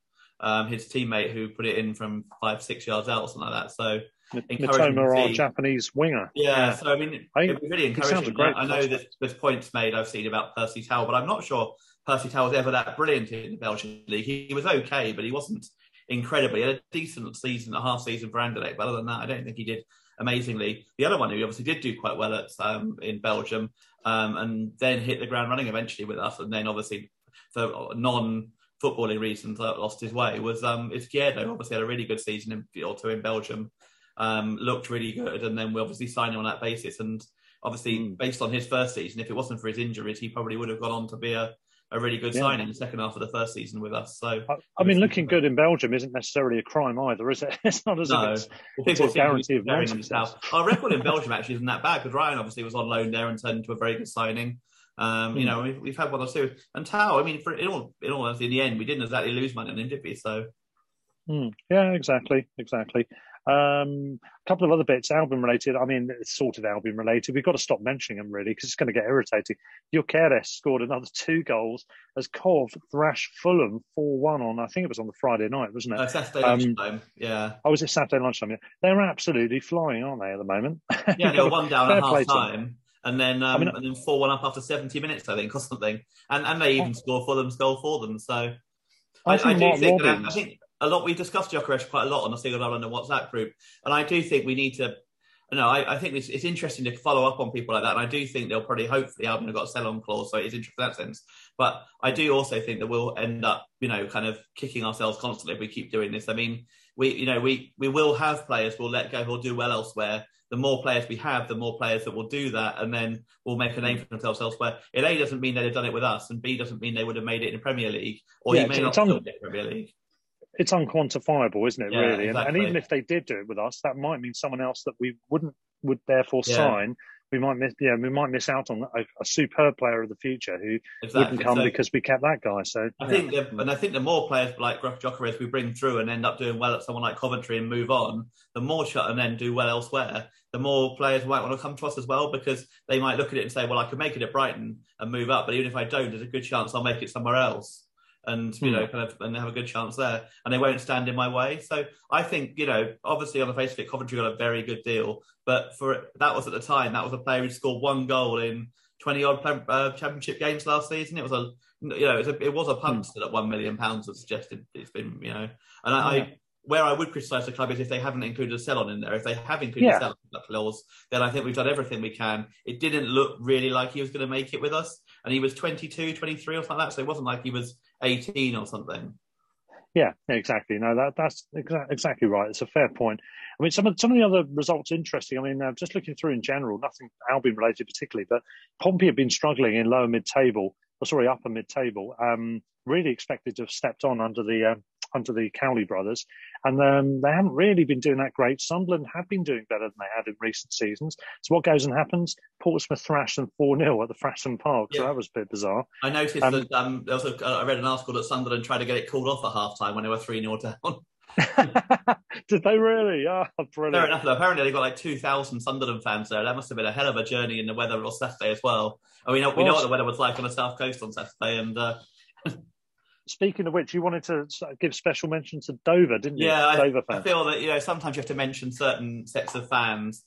um, his teammate who put it in from five, six yards out or something like that. So Mitoma, our Japanese winger. Yeah, yeah, so I mean, I, it really encouraging. I know there's, there's points made I've seen about Percy Tau, but I'm not sure Percy Tau was ever that brilliant in the Belgian league. He, he was okay, but he wasn't incredibly. He had a decent season, a half season for Anderlecht, but other than that, I don't think he did amazingly. The other one who obviously did do quite well at um, in Belgium, um, and then hit the ground running eventually with us, and then obviously for non footballing reasons that lost his way was um Izquierdo obviously had a really good season in or two in Belgium um looked really good and then we obviously signed him on that basis and obviously mm. based on his first season if it wasn't for his injuries he probably would have gone on to be a a really good yeah. signing in the second half of the first season with us. So I, I mean, looking good in Belgium isn't necessarily a crime either, is it? (laughs) It's not as no. if it's, well, it's a guarantee of Our record in Belgium actually isn't that bad because Ryan obviously was on loan there and turned into a very good signing. Um, mm. You hmm. know, we've, we've, had one or two. And Tau, I mean, for in all, in all honesty, in the end, we didn't exactly lose money on him, did we? So. Mm. Yeah, exactly, exactly. Um, a couple of other bits, album related. I mean, it's sort of album related. We've got to stop mentioning them really because it's going to get irritating. Gyökeres scored another two goals as Cov thrashed Fulham 4 1 on, I think it was on the Friday night, wasn't it? Uh, Saturday um, lunchtime, yeah. Oh, was it Saturday lunchtime? Yeah. They're absolutely flying, aren't they, at the moment? Yeah, they're one down (laughs) at half time and then um, I mean, and then four one up after seventy minutes, I think, or something. And and they even oh. score Fulham's goal for them. So I, I, I do think I think a lot. We discussed Gyökeres quite a lot on the Single on the WhatsApp group, and I do think we need to. No, I, I think it's, it's, interesting to follow up on people like that, and I do think they'll probably, hopefully, Albion have got a sell-on clause, so it is interesting in that sense. But I do also think that we'll end up, you know, kind of kicking ourselves constantly if we keep doing this. I mean, we, you know, we we will have players we'll let go who'll do well elsewhere, the more players we have, the more players that will do that, and then we'll make a name for themselves elsewhere. It A doesn't mean they'd have done it with us, and B doesn't mean they would have made it in the Premier League, or yeah, he may not un- get Premier League. It's unquantifiable, isn't it? Yeah, really, exactly. and, and, even if they did do it with us, that might mean someone else that we wouldn't would therefore yeah. sign we might miss yeah we might miss out on a, a superb player of the future who Exactly. wouldn't come So- because we kept that guy. So I yeah. think, the- and I think the more players like Gruff Gyökeres we bring through and end up doing well at someone like Coventry and move on, the more shut and then do well elsewhere. The more players might want to come to us as well because they might look at it and say, "Well, I could make it at Brighton and move up, but even if I don't, there's a good chance I'll make it somewhere else." And you Hmm. know, kind of, and have a good chance there, and they won't stand in my way. So I think, you know, obviously on the face of it, Coventry got a very good deal, but for that was at the time that was a player who scored one goal in twenty odd uh, championship games last season. It was a you know, it was a, it was a punt still at one million pounds that suggested it's been, you know, and I, Yeah. I where I would criticise the club is if they haven't included a sell on in there. If they have included Yeah. a sell on clause, then I think we've done everything we can. It didn't look really like he was going to make it with us, and he was 22, 23 or something like that, so it wasn't like he was 18 or something. Yeah, exactly. No, that that's exa- exactly right. It's a fair point. I mean, some of some of the other results interesting. I mean, uh, just looking through in general, nothing Albion related particularly, but Pompey have been struggling in lower mid table. Or sorry, upper mid table. Um, really expected to have stepped on under the um, under the Cowley brothers, and um, they haven't really been doing that great. Sunderland have been doing better than they had in recent seasons. So what goes and happens? Portsmouth thrashed them four 0 at the Fratton Park. So that was a bit bizarre. I noticed Um, that um, there was a, I read an article that Sunderland tried to get it called off at half time when they were 3 0 down. (laughs) (laughs) Did they really? Ah, brilliant. Fair enough. Though. Apparently, they got like two thousand Sunderland fans there. That must have been a hell of a journey in the weather on Saturday as well. I mean, we know what the weather was like on the south coast on Saturday. And uh, Speaking of which, you wanted to give special mention to Dover, didn't you? yeah, I, Dover I fan. feel that you know sometimes you have to mention certain sets of fans.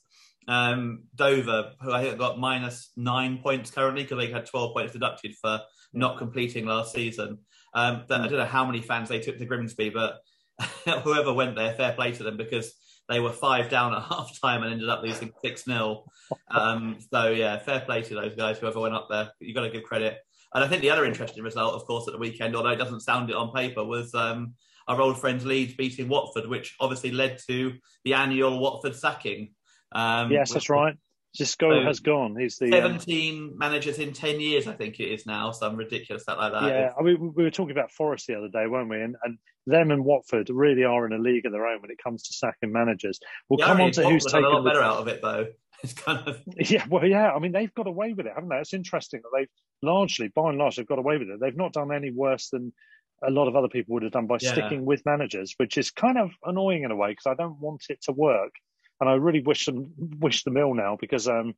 Um, Dover, who I think got minus nine points currently because they had twelve points deducted for not completing last season. Um, I don't know how many fans they took to Grimsby, but (laughs) whoever went there, fair play to them because they were five down at (laughs) half time and ended up losing 6 0. Um, so, yeah, fair play to those guys, whoever went up there. You've got to give credit. And I think the other interesting result, of course, at the weekend, although it doesn't sound it on paper, was um, our old friends Leeds beating Watford, which obviously led to the annual Watford sacking. Um, yes, that's right. Xisco So, has gone. He's the um, 17 managers in 10 years, I think it is now, some ridiculous stuff like that. yeah. I mean, we were talking about Forest the other day, weren't we? And, and them and Watford really are in a league of their own when it comes to sacking managers. We'll Yeah, come I on to who's Watford had taken a lot the- better out of it, though. (laughs) It's kind of (laughs) Yeah, well, yeah. I mean, they've got away with it, haven't they? It's interesting that they've largely, by and large, they've got away with it. They've not done any worse than a lot of other people would have done by Yeah. sticking with managers, which is kind of annoying in a way because I don't want it to work, and I really wish them wish them ill now because um,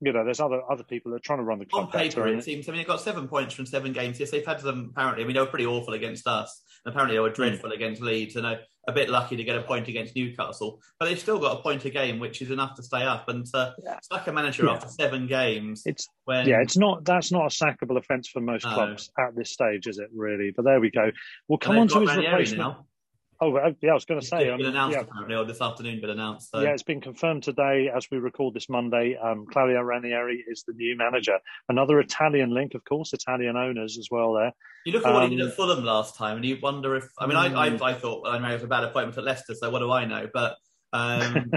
you know, there's other other people that are trying to run the club on paper, it seems. I mean, they've got seven points from seven games. Yes, they've had them. Apparently, I mean, they were pretty awful against us. And apparently, they were dreadful against Leeds, and a, a bit lucky to get a point against Newcastle. But they've still got a point a game, which is enough to stay up. And uh, Yeah. sack a manager Yeah. after seven games. It's when yeah, it's not that's not a sackable offence for most No. clubs at this stage, is it? Really? But there we go. We'll come on to his Ranieri replacement. now. Oh, uh, yeah, I was going to It's say, been um, announced yeah, apparently, or this afternoon been announced. So. yeah, it's been confirmed today as we record this Monday. Um, Claudio Ranieri is the new manager. Another Italian link, of course, Italian owners as well. There, You look at what he did Um, at Fulham last time, and you wonder if. I mean, I, I, Mm. I thought well, I know it was a bad appointment at Leicester, so what do I know? But, um,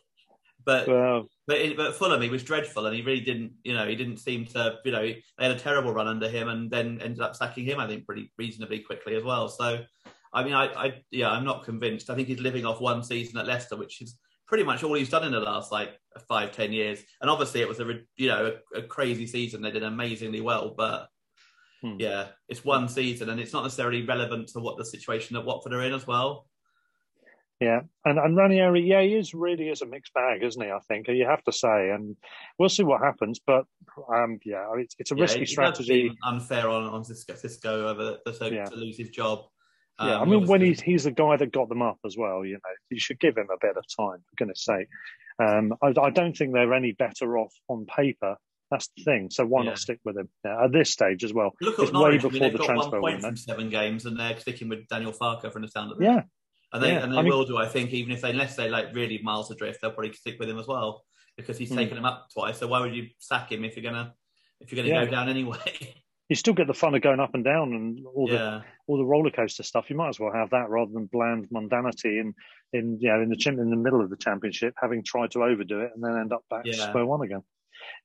(laughs) but well, But, in, but Fulham, he was dreadful, and he really didn't, you know, he didn't seem to, you know, they had a terrible run under him, and then ended up sacking him, I think, pretty reasonably quickly as well. So, I mean, I, I yeah, I'm not convinced. I think he's living off one season at Leicester, which is pretty much all he's done in the last like five, ten years. And obviously, it was a, you know, a, a crazy season. They did amazingly well, but Hmm. yeah, it's one season, and it's not necessarily relevant to what the situation that Watford are in as well. yeah, and and Ranieri, yeah, he is really is a mixed bag, isn't he? I think you have to say, and we'll see what happens. But um, yeah, it's, it's a Yeah, risky strategy. unfair on on Xisco, Xisco over the, to, Yeah. to lose his job. Yeah, Um, I mean, when he's he's the guy that got them up as well, you know, you should give him a bit of time. For goodness sake, um, I, I don't think they're any better off on paper. That's the thing. So why Yeah. not stick with him yeah, at this stage as well? Look It's at way Norwich. I before mean, the got transfer window. seven games, and they're sticking with Daniel Farke from the sound of it. Yeah, and they yeah. and they I mean- will do. I think even if they unless they like really miles adrift, they'll probably stick with him as well because he's Hmm. taken him up twice. So why would you sack him if you're gonna if you're gonna go down anyway? (laughs) you still get the fun of going up and down and all the yeah, all the roller coaster stuff. You might as well have that rather than bland mundanity in in you know in the chim- in the middle of the championship, having tried to overdo it and then end up back to Yeah. square one again.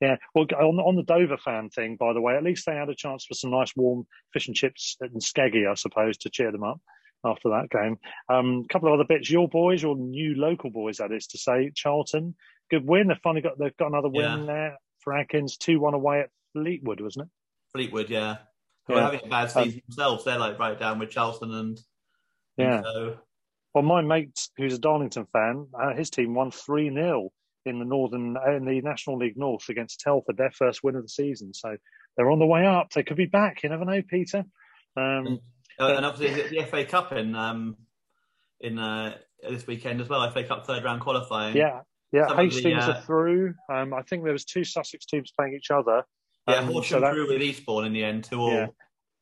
Yeah. Well, on on the Dover fan thing, by the way, at least they had a chance for some nice warm fish and chips and skeggy, I suppose, to cheer them up. after that game. A um, couple of other bits. Your boys, your new local boys, that is to say, Charlton, good win. They've finally got they've got another win yeah. there for Adkins. Two one away at Fleetwood, wasn't it? Fleetwood, yeah. Who yeah. are having a bad season um, themselves. They're like right down with Charlton and yeah. And so... Well, my mate, who's a Darlington fan, uh, his team won three 0 in the Northern in the National League North against Telford, their first win of the season. So they're on the way up. They could be back. You never know, Peter. Um, uh, and obviously the FA Cup in um, in uh, this weekend as well. FA Cup third round qualifying. Yeah, yeah. Some Hastings the, uh, are through. Um, I think there was two Sussex teams playing each other. Yeah, um, Horsham so that, through with Eastbourne in the end, two all. Yeah.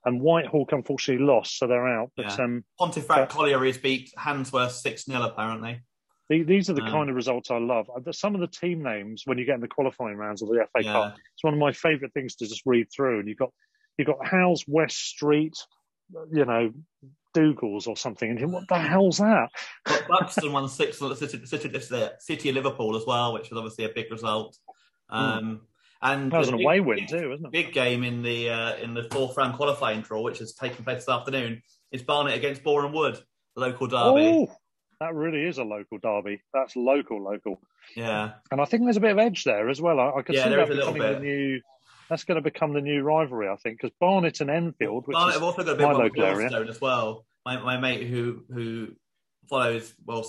And Whitehawk unfortunately lost, so they're out. But yeah. um, Pontefract Collieries beat Handsworth six 0 apparently. These are the um, kind of results I love. Uh, some of the team names when you get in the qualifying rounds of the FA yeah. Cup, it's one of my favourite things to just read through. And you've got you've got Howes West Street, you know, Dougal's or something. And what the hell's that? But Buxton won six the City, City, City of Liverpool as well, which was obviously a big result. Hmm. Um, And that was an away win too, wasn't it? Big game in the uh, in the fourth round qualifying draw, which has taken place this afternoon, is Barnet against Boreham Wood, local derby. Oh, that really is a local derby. That's local, local. Yeah. And I think there's a bit of edge there as well. I, I could yeah, see that becoming the new. That's going to become the new rivalry, I think, because Barnet and Enfield, which Barnet is have also got a bit my local area as well. My, my mate who who follows well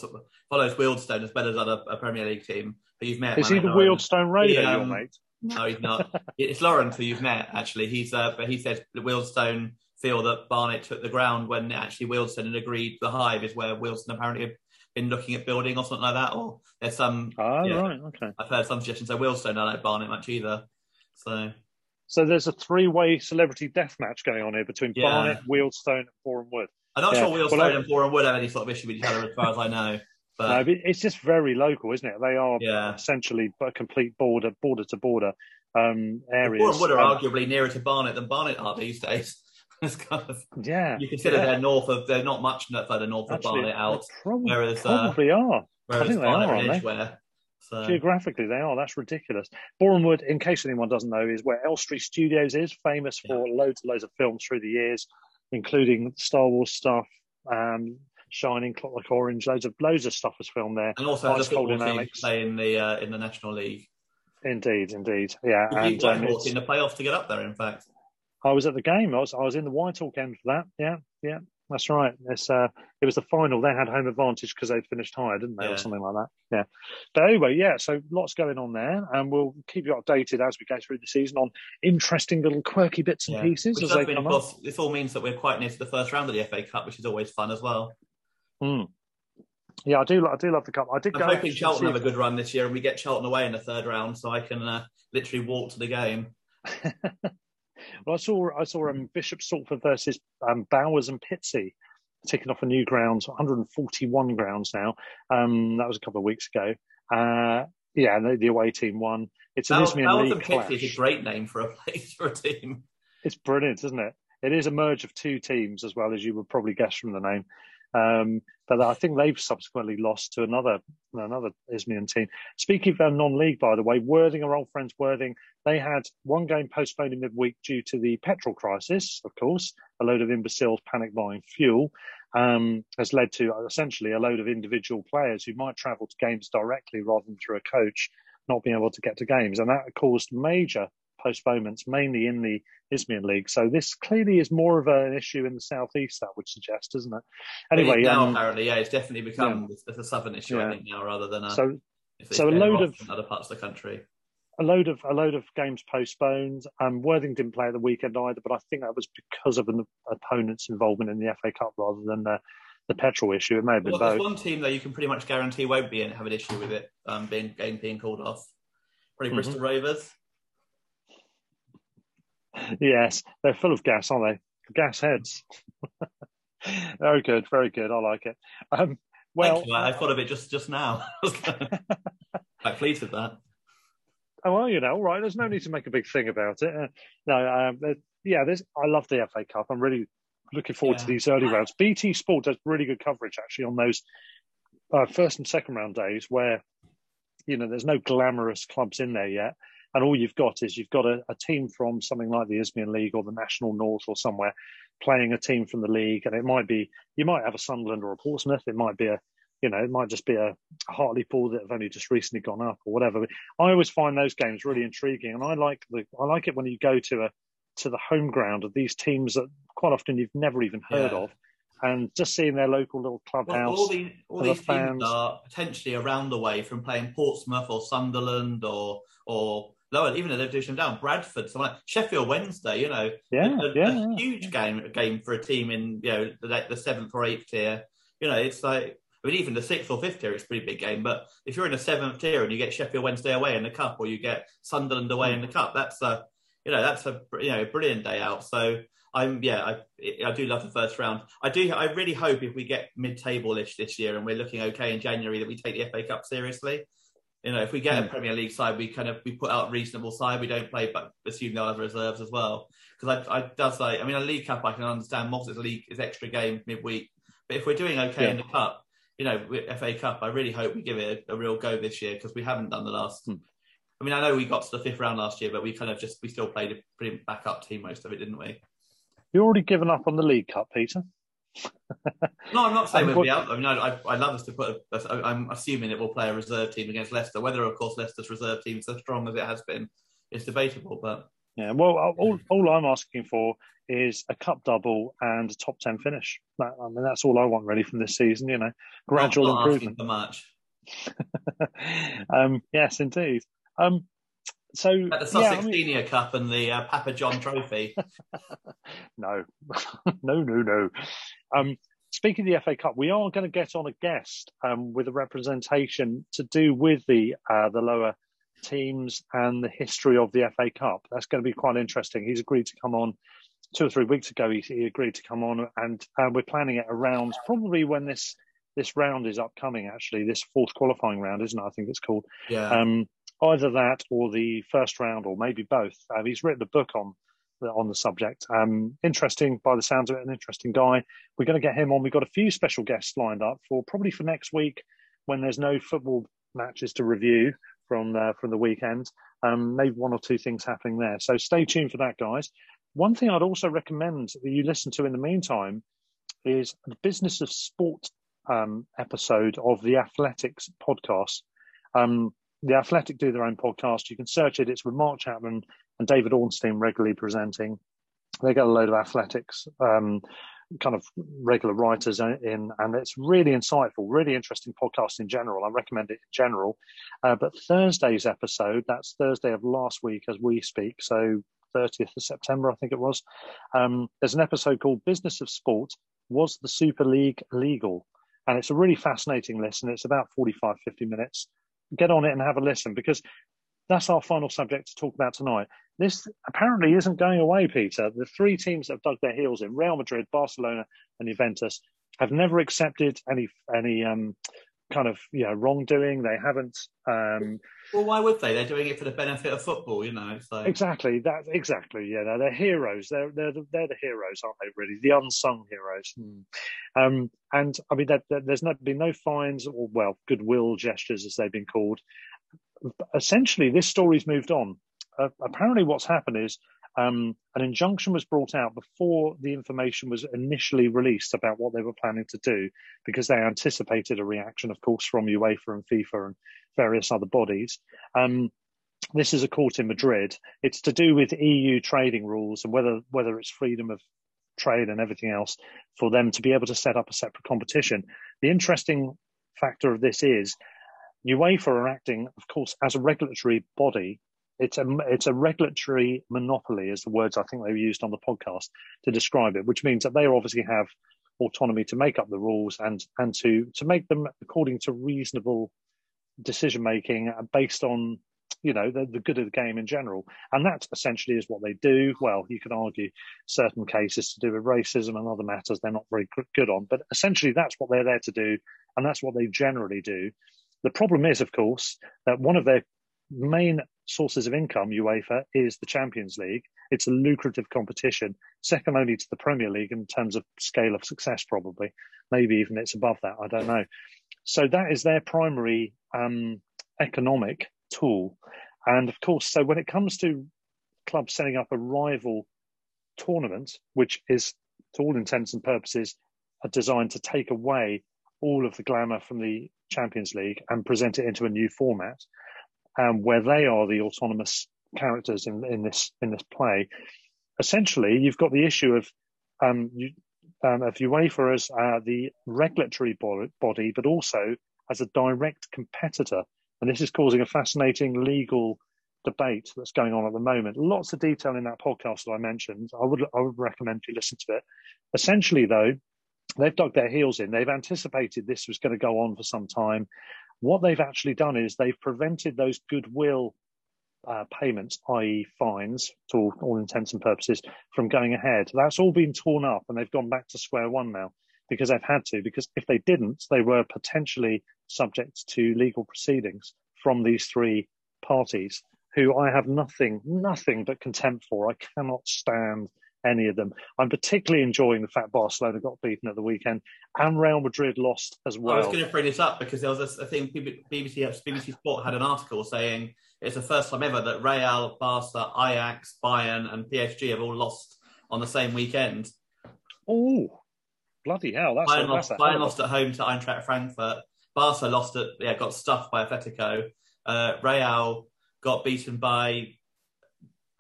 follows Wealdstone as well as other a Premier League team who you've met. Is he the Wealdstone Raider, um, mate? No, he's not. (laughs) it's Lawrence who you've met actually. He's uh, but he said the Wealdstone feel that Barnet took the ground when actually Wilson had agreed the Hive is where Wilson apparently had been looking at building or something like that. Or there's some. Oh yeah, right, okay. I've heard some suggestions. So Wealdstone don't like Barnet much either. So. So there's a three-way celebrity death match going on here between yeah. Barnet, Wealdstone, and Boreham Wood. I'm not yeah. sure Wealdstone well, and Boreham Wood have any sort of issue with each other, as far as I know. But... No, it's just very local, isn't it? They are yeah. essentially a complete border, border to border um, areas. Wood are um, arguably nearer to Barnet than Barnet are these days. (laughs) kind of yeah. You consider yeah. they're north of they're not much further north Actually, of Barnet out. Probably, whereas probably uh, are. Whereas I think Barnet they are, Edgware, so. Geographically, they are. That's ridiculous. Wood, in case anyone doesn't know, is where Elstree Studios is, famous for loads and loads of films through the years, including Star Wars stuff, um, Shining, Clockwork Orange, loads of loads of stuff was filmed there. And also has a football Alex. play in the uh, in the National League. Indeed, indeed, yeah. and um, in the playoff to get up there. In fact, I was at the game. I was I was in the Whitehawk end for that. Yeah, yeah, that's right. It's uh, it was the final. They had home advantage because they'd finished higher, didn't they, yeah. or something like that? Yeah. But anyway, yeah. So lots going on there, and we'll keep you updated as we go through the season on interesting little quirky bits and yeah. pieces which as they come up. This all means that we're quite near to the first round of the FA Cup, which is always fun as well. Mm. Yeah, I do. I do love the cup. I did. I'm go hoping Charlton have a good run this year, and we get Charlton away in the third round, so I can uh, literally walk to the game. (laughs) well, I saw I saw um, Bishop Stortford versus um, Bowers and Pitsea taking off a new ground, 141 grounds now. Um, that was a couple of weeks ago. Uh, yeah, the, the, away team won. It's an Bowers League and Pitsea is a great name for a place for a team. It's brilliant, isn't it? It is a merge of two teams, as well as you would probably guess from the name. Um, but I think they've subsequently lost to another another Isthmian team. Speaking of non-league, by the way, Worthing, our old friends Worthing, they had one game postponed in midweek due to the petrol crisis. Of course, a load of imbeciles panic buying fuel um, has led to essentially a load of individual players who might travel to games directly rather than through a coach not being able to get to games, and that caused major postponements, mainly in the Isthmian League. So this clearly is more of an issue in the southeast. That would suggest, isn't it? Anyway, it now um, apparently, yeah, it's definitely become yeah. a southern issue. Yeah. I think now rather than a, so. So a load of other parts of the country. A load of a load of games postponed. Um, Worthing didn't play at the weekend either, but I think that was because of an opponent's involvement in the FA Cup rather than the, the petrol issue. It may have been well, both. There's one team though you can pretty much guarantee won't be in have an issue with it um, being game being called off. Probably mm-hmm. Bristol Rovers yes, they're full of gas, aren't they? Gas heads. (laughs) very good, very good. I like it. Um, well, I thought of it just just now. (laughs) (laughs) quite pleased with that. Oh well, you know, all right. There's no need to make a big thing about it. Uh, no, um, yeah, there's. I love the FA Cup. I'm really looking forward yeah. to these early rounds. BT Sport does really good coverage actually on those uh, first and second round days where you know there's no glamorous clubs in there yet and all you've got is you've got a, a, team from something like the Isthmian League or the National North or somewhere playing a team from the league, and it might be you might have a Sunderland or a Portsmouth. It might be a you know, it might just be a Hartlepool that have only just recently gone up or whatever. I always find those games really intriguing, and I like the I like it when you go to a to the home ground of these teams that quite often you've never even heard yeah. of, and just seeing their local little clubhouse. Well, all, the, all these the teams are potentially around the way from playing Portsmouth or Sunderland or or lower, even a division down, Bradford, something like Sheffield Wednesday. You know, yeah, a, yeah, a huge game game for a team in you know the, the seventh or eighth tier. You know, it's like I mean, even the sixth or fifth tier is a pretty big game. But if you're in the seventh tier and you get Sheffield Wednesday away in the cup, or you get Sunderland away in the cup, that's a you know that's a you know brilliant day out. So I'm yeah I I do love the first round. I do I really hope if we get mid-table-ish this year and we're looking okay in January that we take the FA Cup seriously. You know, if we get a hmm. Premier League side, we kind of we put out a reasonable side. We don't play, but assume they'll have reserves as well. Because I, I does like I mean a League Cup I can understand. The league is extra game midweek, but if we're doing okay yeah. in the Cup, you know, FA Cup, I really hope we give it a, a real go this year because we haven't done the last. Hmm. I mean, I know we got to the fifth round last year, but we kind of just we still played a pretty backup team most of it, didn't we? You already given up on the League Cup, Peter. No, I'm not saying we'll be out. I mean, I, I love us to put. A, I'm assuming it will play a reserve team against Leicester. Whether, of course, Leicester's reserve team is as strong as it has been is debatable. But yeah, well, all, all I'm asking for is a cup double and a top ten finish. That, I mean, that's all I want really from this season. You know, gradual not, not improvement. For much. (laughs) um, yes, indeed. Um, so At the Sussex yeah, I mean... Senior Cup and the uh, Papa John Trophy. (laughs) no, (laughs) no, no, no. Um, speaking of the FA Cup, we are going to get on a guest um, with a representation to do with the uh, the lower teams and the history of the FA Cup. That's going to be quite interesting. He's agreed to come on two or three weeks ago. He, he agreed to come on, and uh, we're planning it around probably when this this round is upcoming. Actually, this fourth qualifying round, isn't it? I think it's called. Yeah. Um, either that or the first round, or maybe both. Uh, he's written a book on on the subject. Um, interesting by the sounds of it, an interesting guy. We're going to get him on. We've got a few special guests lined up for probably for next week when there's no football matches to review from uh, from the weekend. Um, maybe one or two things happening there. So stay tuned for that, guys. One thing I'd also recommend that you listen to in the meantime is the Business of Sport um, episode of the Athletics podcast. Um, the Athletic do their own podcast. You can search it. It's with Mark Chapman and David Ornstein regularly presenting. They get a load of athletics, um, kind of regular writers in, and it's really insightful, really interesting podcast in general. I recommend it in general. Uh, but Thursday's episode, that's Thursday of last week as we speak, so 30th of September, I think it was. Um, there's an episode called Business of Sport Was the Super League Legal? And it's a really fascinating listen. It's about 45, 50 minutes get on it and have a listen because that's our final subject to talk about tonight. This apparently isn't going away, Peter. The three teams that have dug their heels in Real Madrid, Barcelona, and Juventus have never accepted any any um, kind of you know wrongdoing. They haven't. Um, well, why would they? They're doing it for the benefit of football, you know. So. Exactly that. Exactly. Yeah, they're, they're heroes. They're they're the, they're the heroes, aren't they? Really, the unsung heroes. Hmm. Um, and I mean, there's no, been no fines or well, goodwill gestures as they've been called. Essentially, this story's moved on. Uh, apparently, what's happened is um, an injunction was brought out before the information was initially released about what they were planning to do, because they anticipated a reaction, of course, from UEFA and FIFA and various other bodies. Um, this is a court in Madrid. It's to do with EU trading rules and whether whether it's freedom of trade and everything else for them to be able to set up a separate competition. The interesting factor of this is UEFA are acting, of course, as a regulatory body it's a it's a regulatory monopoly, is the words I think they used on the podcast to describe it, which means that they obviously have autonomy to make up the rules and and to to make them according to reasonable decision making based on you know the, the good of the game in general. And that essentially is what they do. Well you can argue certain cases to do with racism and other matters they're not very good on but essentially that's what they're there to do and that's what they generally do. The problem is of course that one of their main sources of income, UEFA, is the Champions League. It's a lucrative competition, second only to the Premier League in terms of scale of success, probably. Maybe even it's above that, I don't know. So that is their primary um, economic tool. And of course, so when it comes to clubs setting up a rival tournament, which is to all intents and purposes, are designed to take away all of the glamour from the Champions League and present it into a new format, um, where they are the autonomous characters in, in this in this play. Essentially, you've got the issue of um, you, um, of UEFA as uh, the regulatory body, but also as a direct competitor, and this is causing a fascinating legal debate that's going on at the moment. Lots of detail in that podcast that I mentioned. I would I would recommend you listen to it. Essentially, though, they've dug their heels in. They've anticipated this was going to go on for some time. What they've actually done is they've prevented those goodwill uh, payments, i.e., fines, to all, all, intents and purposes, from going ahead. That's all been torn up, and they've gone back to square one now because they've had to. Because if they didn't, they were potentially subject to legal proceedings from these three parties, who I have nothing, nothing but contempt for. I cannot stand any of them. I'm particularly enjoying the fact Barcelona got beaten at the weekend and Real Madrid lost as well. I was going to bring this up because there was a, thing BBC BBC Sport had an article saying it's the first time ever that Real, Barca, Ajax, Bayern, and PSG have all lost on the same weekend. Oh, bloody hell! That's Bayern, a, lost, Bayern lost at home to Eintracht Frankfurt. Barca lost at yeah got stuffed by Atletico. Uh, Real got beaten by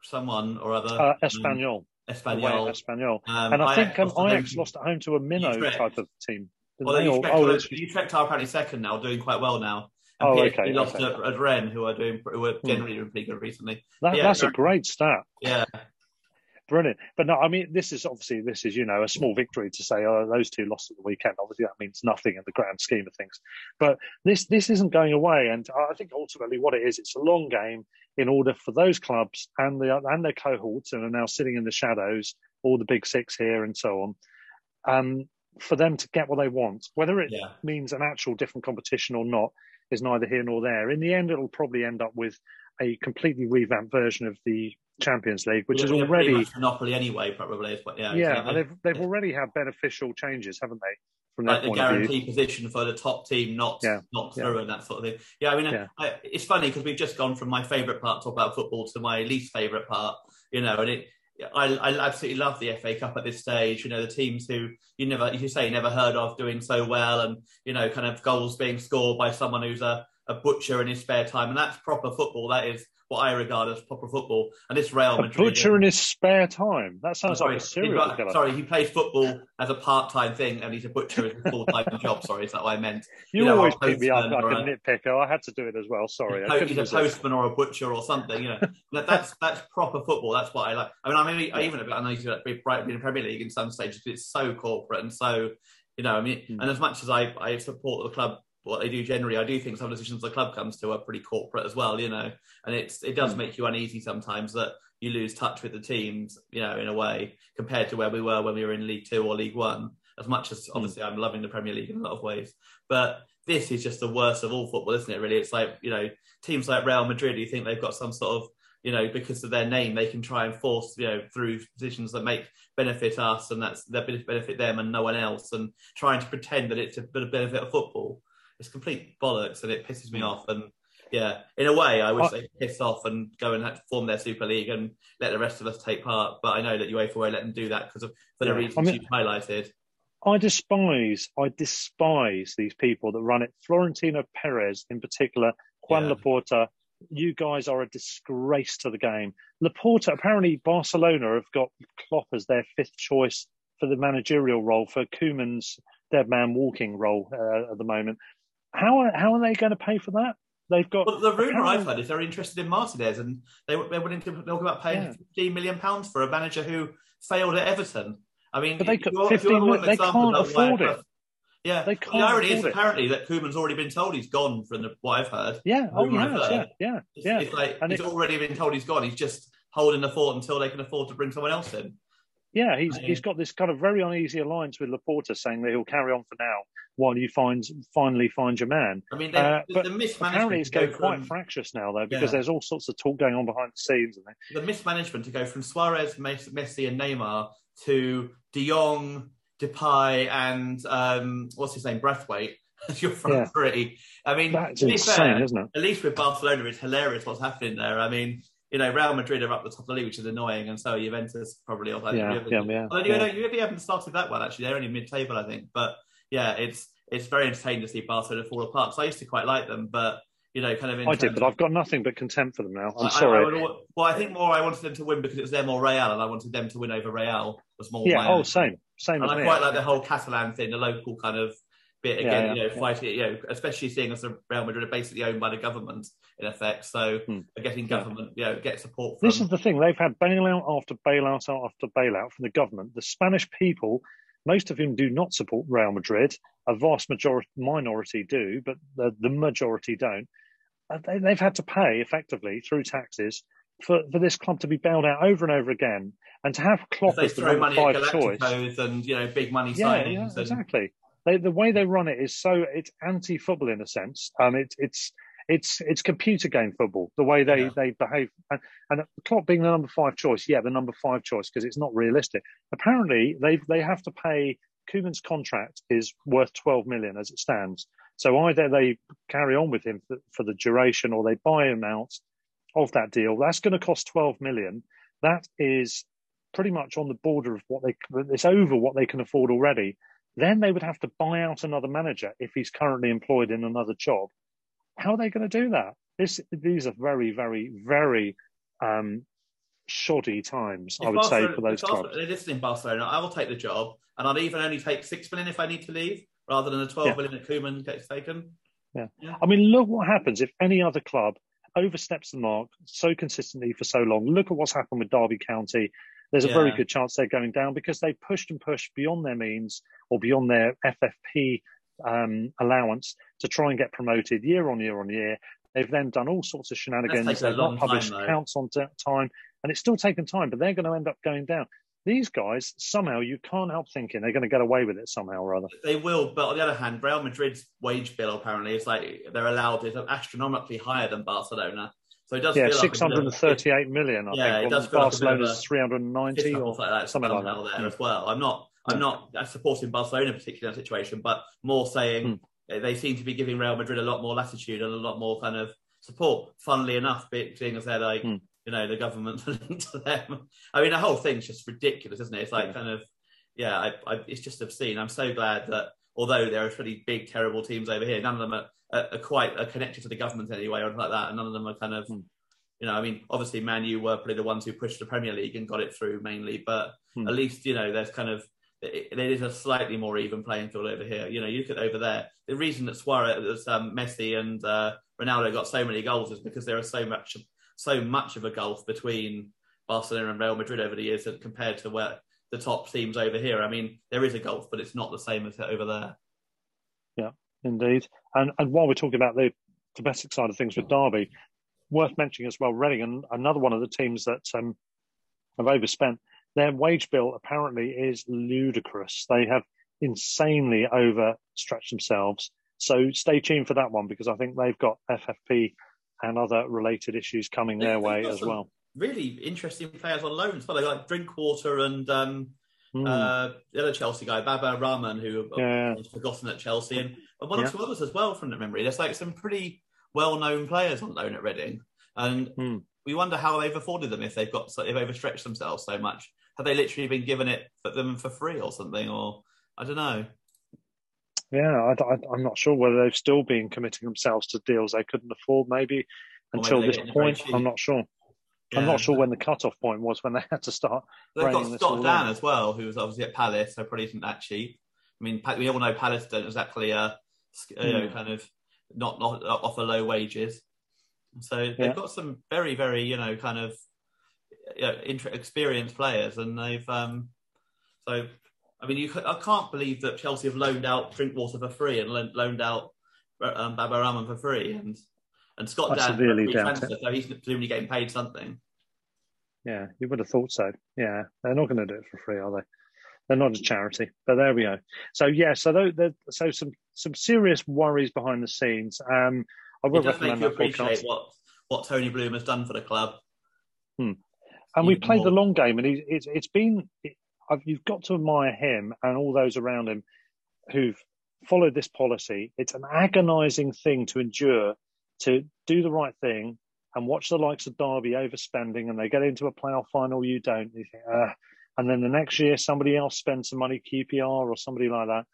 someone or other. Uh, Espanyol. Espanyol. Espanyol. Um, and I think um, Ajax lost at home to a minnow Utrecht. type of team. Well, Utrecht, oh, Utrecht are apparently second now, doing quite well now. And oh, PSG okay. lost okay. At, Rennes, who are doing who are hmm. generally doing pretty good recently. That, yeah, that's a great stat. Yeah. Brilliant. But no, I mean, this is obviously, this is, you know, a small victory to say, oh, those two lost at the weekend. Obviously, that means nothing in the grand scheme of things. But this, this isn't going away. And I think ultimately what it is, it's a long game in order for those clubs and the, and their cohorts and are now sitting in the shadows all the big six here and so on, um, for them to get what they want. Whether it yeah. means an actual different competition or not is neither here nor there. In the end, it'll probably end up with a completely revamped version of the Champions League, which is already monopoly anyway, probably. But yeah, yeah, and they've they've already had beneficial changes, haven't they? From like the guarantee position for the top team not yeah. not through yeah. and that sort of thing. Yeah, I mean, uh, yeah. I, it's funny because we've just gone from my favourite part talk about football to my least favourite part. You know, and it I, I absolutely love the FA Cup at this stage. You know, the teams who you never, as you say, never heard of doing so well, and you know, kind of goals being scored by someone who's a, a butcher in his spare time, and that's proper football. That is what I regard as proper football. And this Real Madrid. A butcher in his spare time. That sounds sorry, like a serial he, killer. Sorry, he plays football as a part-time thing, and he's a butcher as a full-time (laughs) job. Sorry, is that what I meant? You, you know, always pick me up like a, a nitpicker. I had to do it as well. Sorry, he's, he's a postman or a butcher or something. You know, (laughs) that's that's proper football. That's what I like. I mean, I mean, I even I know he's Brighton in the Premier League in some stages, but it's so corporate and so. You know, I mean, mm. and as much as I, I support the club what they do generally. I do think some decisions the club comes to are pretty corporate as well, you know, and it's it does hmm. make you uneasy sometimes that you lose touch with the teams, you know, in a way compared to where we were when we were in League Two or League One. As much as hmm. obviously I'm loving the Premier League in a lot of ways, but this is just the worst of all football, isn't it? Really, it's like you know teams like Real Madrid. You think they've got some sort of you know, because of their name, they can try and force, you know, through decisions that make benefit us and that's that benefit them and no one else, and trying to pretend that it's a bit of benefit of football it's complete bollocks and it pisses me mm. off. And yeah, in a way, I wish I, they'd piss off and go and form their Super League and let the rest of us take part. But I know that UEFA won't let them do that because of for the yeah, reasons I mean, you highlighted. I despise, I despise these people that run it. Florentino Perez, in particular, Juan yeah. Laporta. You guys are a disgrace to the game. Laporta, apparently, Barcelona have got Klopp as their fifth choice for the managerial role for Koeman's dead man walking role uh, at the moment. How are, how are they going to pay for that? They've got. Well, the rumor I've heard is they're interested in Martinez, and they they're willing to talk about paying yeah. fifteen million pounds for a manager who failed at Everton. I mean, but they, you're, 15, they can't afford it. Yeah, they can't the irony is it. apparently that Koeman's already been told he's gone from the, what I've heard. Yeah, oh yeah, yeah, yeah, it's, yeah. It's like and he's it, already been told he's gone. He's just holding the fort until they can afford to bring someone else in. Yeah, he's he's got this kind of very uneasy alliance with Laporta, saying that he'll carry on for now while you find finally find your man. I mean, uh, the, the mismanagement. Apparently, it's getting quite fractious now, though, because yeah. there's all sorts of talk going on behind the scenes. The mismanagement to go from Suarez, Messi, and Neymar to De Jong, Depay, and um, what's his name, Braithwaite. (laughs) as your front yeah. three. I mean, that's insane, fair, isn't it? At least with Barcelona, it's hilarious what's happening there. I mean, you know, Real Madrid are up the top of the league, which is annoying, and so Juventus probably. Yeah, yeah, yeah. Although yeah. you, you haven't started that well actually; they're only mid-table, I think. But yeah, it's it's very entertaining to see Barcelona fall apart. So I used to quite like them, but you know, kind of. I did, but I've got nothing but contempt for them now. I'm I, sorry. I, I, well, I think more I wanted them to win because it was them or Real, and I wanted them to win over Real. Was more. Yeah. Oh, same, same. And I quite like the whole Catalan thing, the local kind of bit again. Yeah, yeah, you know, fighting. You know, especially seeing as the Real Madrid are basically owned by the government in effect, so hmm. getting government, you know, get support. From... This is the thing; they've had bailout after bailout after bailout from the government. The Spanish people most of whom do not support Real Madrid. A vast majority, minority do, but the, the majority don't. Uh, they, have had to pay effectively through taxes for, for this club to be bailed out over and over again, and to have Klopp as the number five choice and you know big money yeah, signings. Yeah, and... exactly. They, the way they run it is so it's anti-football in a sense. Um, it, it's it's it's computer game football. The way they, yeah. they behave, and, and Klopp being the number five choice, yeah, the number five choice because it's not realistic. Apparently, they they have to pay. Koeman's contract is worth 12 million as it stands. So either they carry on with him for, for the duration, or they buy him out of that deal. That's going to cost 12 million. That is pretty much on the border of what they. It's over what they can afford already. Then they would have to buy out another manager if he's currently employed in another job how are they going to do that? This, these are very, very, very um, shoddy times, if I would Barcelona, say, for those clubs. Is in Barcelona. I will take the job, and I'd even only take six million if I need to leave, rather than the twelve yeah. million that Koeman gets taken. Yeah. yeah. I mean, look what happens if any other club oversteps the mark so consistently for so long. Look at what's happened with Derby County. There's a yeah. very good chance they're going down because they pushed and pushed beyond their means or beyond their FFP um, allowance to try and get promoted year on year on year. They've then done all sorts of shenanigans. They've not published time, accounts on time, and it's still taken time, but they're going to end up going down. These guys, somehow, you can't help thinking they're going to get away with it somehow or other. They will, but on the other hand, Real Madrid's wage bill apparently is like they're allowed is astronomically higher than Barcelona. So it does yeah, feel six hundred and thirty-eight million. I yeah, think. it does feel Barcelona's like three hundred and ninety or like that, something like that there as well. I'm not I'm not supporting Barcelona in particular situation, but more saying hmm. they seem to be giving Real Madrid a lot more latitude and a lot more kind of support. Funnily enough, being as they're like, hmm. you know, the government (laughs) to them. I mean, the whole thing's just ridiculous, isn't it? It's like yeah. kind of, yeah, I, I, it's just obscene. I'm so glad that although there are pretty big, terrible teams over here, none of them are, are, are quite are connected to the government anyway or anything like that, and none of them are kind of. Hmm. You know, I mean, obviously, Man U were probably the ones who pushed the Premier League and got it through mainly, but hmm. at least you know there's kind of it, it is a slightly more even playing field over here. You know, you look at over there. The reason that Suarez, um, Messi, and uh, Ronaldo got so many goals is because there is so much, so much of a gulf between Barcelona and Real Madrid over the years compared to where the top teams over here. I mean, there is a gulf, but it's not the same as over there. Yeah, indeed. And and while we're talking about the domestic side of things with Derby, worth mentioning as well, Reading, and another one of the teams that um, have overspent their wage bill apparently is ludicrous. They have insanely overstretched themselves. So stay tuned for that one because I think they've got FFP and other related issues coming their way as well. Really interesting players on loan as well. Like Drinkwater and um, mm. uh, the other Chelsea guy, Baba Rahman, who yeah. was forgotten at Chelsea, and one or yeah. two others as well from the memory. There's like some pretty well-known players on loan at Reading, and mm. we wonder how they've afforded them if they've got if they've overstretched themselves so much have they literally been given it for them for free or something? Or I don't know. Yeah, I, am not sure whether they've still been committing themselves to deals they couldn't afford, maybe until maybe this point. I'm not sure. Yeah. I'm not sure when the cut-off point was when they had to start. They've got Scott Dann as well, who was obviously at Palace, so probably isn't that cheap. I mean, we all know Palace don't exactly, uh, you know, hmm. kind of not not offer low wages. So they've yeah. got some very, very, you know, kind of you know, experienced players, and they've um, so. I mean, you, I can't believe that Chelsea have loaned out Drinkwater for free and loaned out um, Baba Rahman for free, and and Scott severely transfer, so he's presumably getting paid something. Yeah, you would have thought so. Yeah, they're not going to do it for free, are they? They're not a charity, but there we go. So yeah, so there, so some some serious worries behind the scenes. Um, I will recommend make you appreciate podcast. what what Tony Bloom has done for the club. Hmm and we played more. the long game, and it's it's been it, you've got to admire him and all those around him who've followed this policy. It's an agonising thing to endure to do the right thing and watch the likes of Derby overspending and they get into a playoff final, you don't. You think, uh, and then the next year somebody else spends some money, QPR or somebody like that.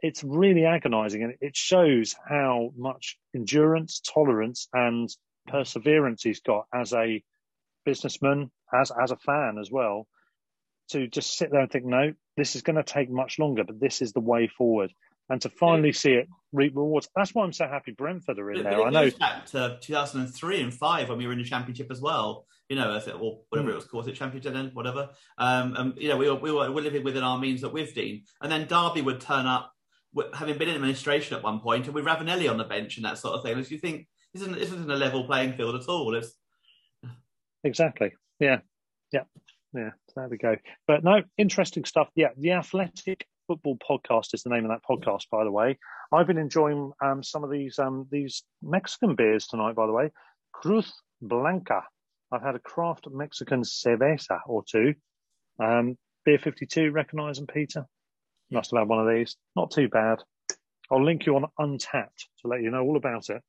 It's really agonising, and it shows how much endurance, tolerance, and perseverance he's got as a businessman, as as a fan as well, to just sit there and think, no, this is going to take much longer, but this is the way forward and to finally see it reap rewards. That's why I'm so happy Brentford are in but, there. But I know back to 2003 and five when we were in the championship as well. You know, or whatever mm. it was called, it championship then, whatever. Um, and you know, we were, we were, we were living within our means at Withdean, and then Derby would turn up, having been in administration at one point, and with Ravanelli on the bench and that sort of thing. As you think, this isn't, this isn't a level playing field at all. It's... Exactly. Yeah. Yeah. Yeah. There we go. But no, interesting stuff. Yeah, the Athletic Football Podcast is the name of that podcast, by the way. I've been enjoying um, some of these um, these Mexican beers tonight, by the way. Cruz Blanca. I've had a craft Mexican cerveza or two. Um, Beer 52, recognise them, Peter? Must have had one of these. Not too bad. I'll link you on Untappd to let you know all about it.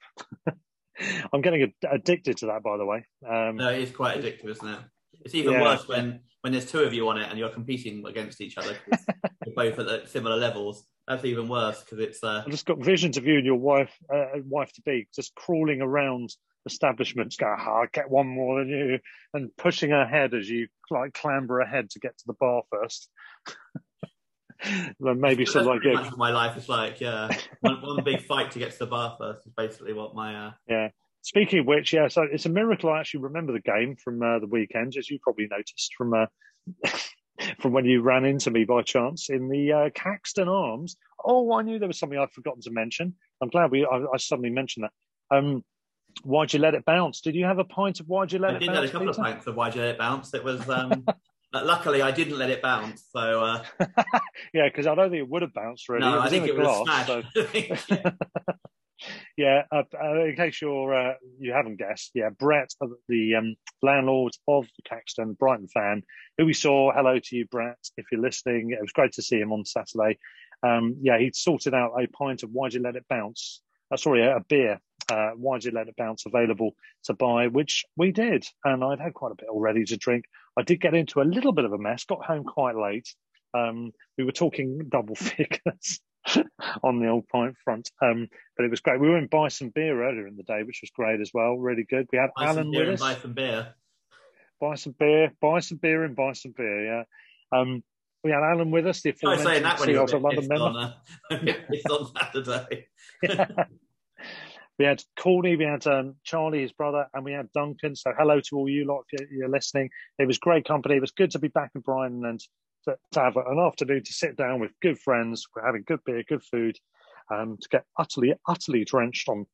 (laughs) (laughs) I'm getting addicted to that, by the way. Um, no, it is quite addictive, isn't it? It's even yeah. worse when, when there's two of you on it and you're competing against each other. (laughs) you're both at similar levels. That's even worse because it's. Uh... I've just got visions of you and your wife, uh, wife to be, just crawling around establishments, going, oh, "I get one more than you," and pushing her head as you like clamber ahead to get to the bar first. (laughs) (laughs) then maybe some like it. my life is like, yeah, one, one, big fight to get to the bar first is basically what my. Uh... Yeah, Speaking of which, yeah, so it's a miracle I actually remember the game from uh, the weekend, as you probably noticed from uh, (laughs) from when you ran into me by chance in the uh, Caxton Arms. Oh, I knew there was something I'd forgotten to mention. I'm glad we I, I suddenly mentioned that. Um, why'd you let it bounce? Did you have a pint of why'd you let I it bounce? I did have a couple Peter? of pints of why'd you let it bounce. It was. Um... (laughs) luckily, I didn't let it bounce. So uh... (laughs) yeah, because I don't think it would have bounced really. No, I think it glass, was smashed. So... (laughs) (laughs) Yeah, uh, uh, in case you're uh, you haven't guessed, yeah, Brett, uh, the um, landlord of the Caxton Brighton fan, who we saw. Hello to you, Brett, if you're listening. It was great to see him on Saturday. Um, yeah, he'd sorted out a pint of Why'd You Let It Bounce? Uh, sorry, a beer. Uh, Why'd You Let It Bounce available to buy, which we did, and I'd had quite a bit already to drink. I did get into a little bit of a mess. Got home quite late. Um, we were talking double (laughs) figures. on the old pint front. Um, but it was great. We went Bison Beer earlier in the day, which was great as well. Really good. We had buy Alan with us. Buy some beer. Buy some beer. Buy some beer and buy some beer. Yeah. Um, we had Alan with us. The aforementioned CEO of London member. On, uh, it's on Saturday. yeah. (laughs) We had Courtney, we had um, Charlie, his brother, and we had Duncan. So hello to all you lot if you're listening. It was great company. It was good to be back in Brighton and to, to have an afternoon to sit down with good friends, we're having good beer, good food, um, to get utterly, utterly drenched on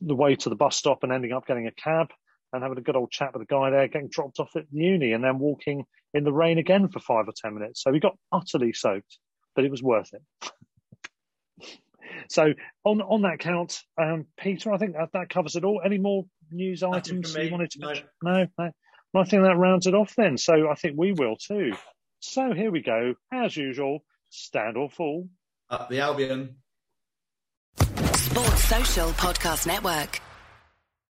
the way to the bus stop and ending up getting a cab and having a good old chat with the guy there, getting dropped off at uni and then walking in the rain again for five or ten minutes. So we got utterly soaked, but it was worth it. (laughs) so on on that count, um, Peter, I think that, that covers it all. Any more news items you wanted to? No. no, no. I think that rounds it off then. So I think we will too. So here we go. As usual, stand or fall. Up the Albion. Sports Social Podcast Network.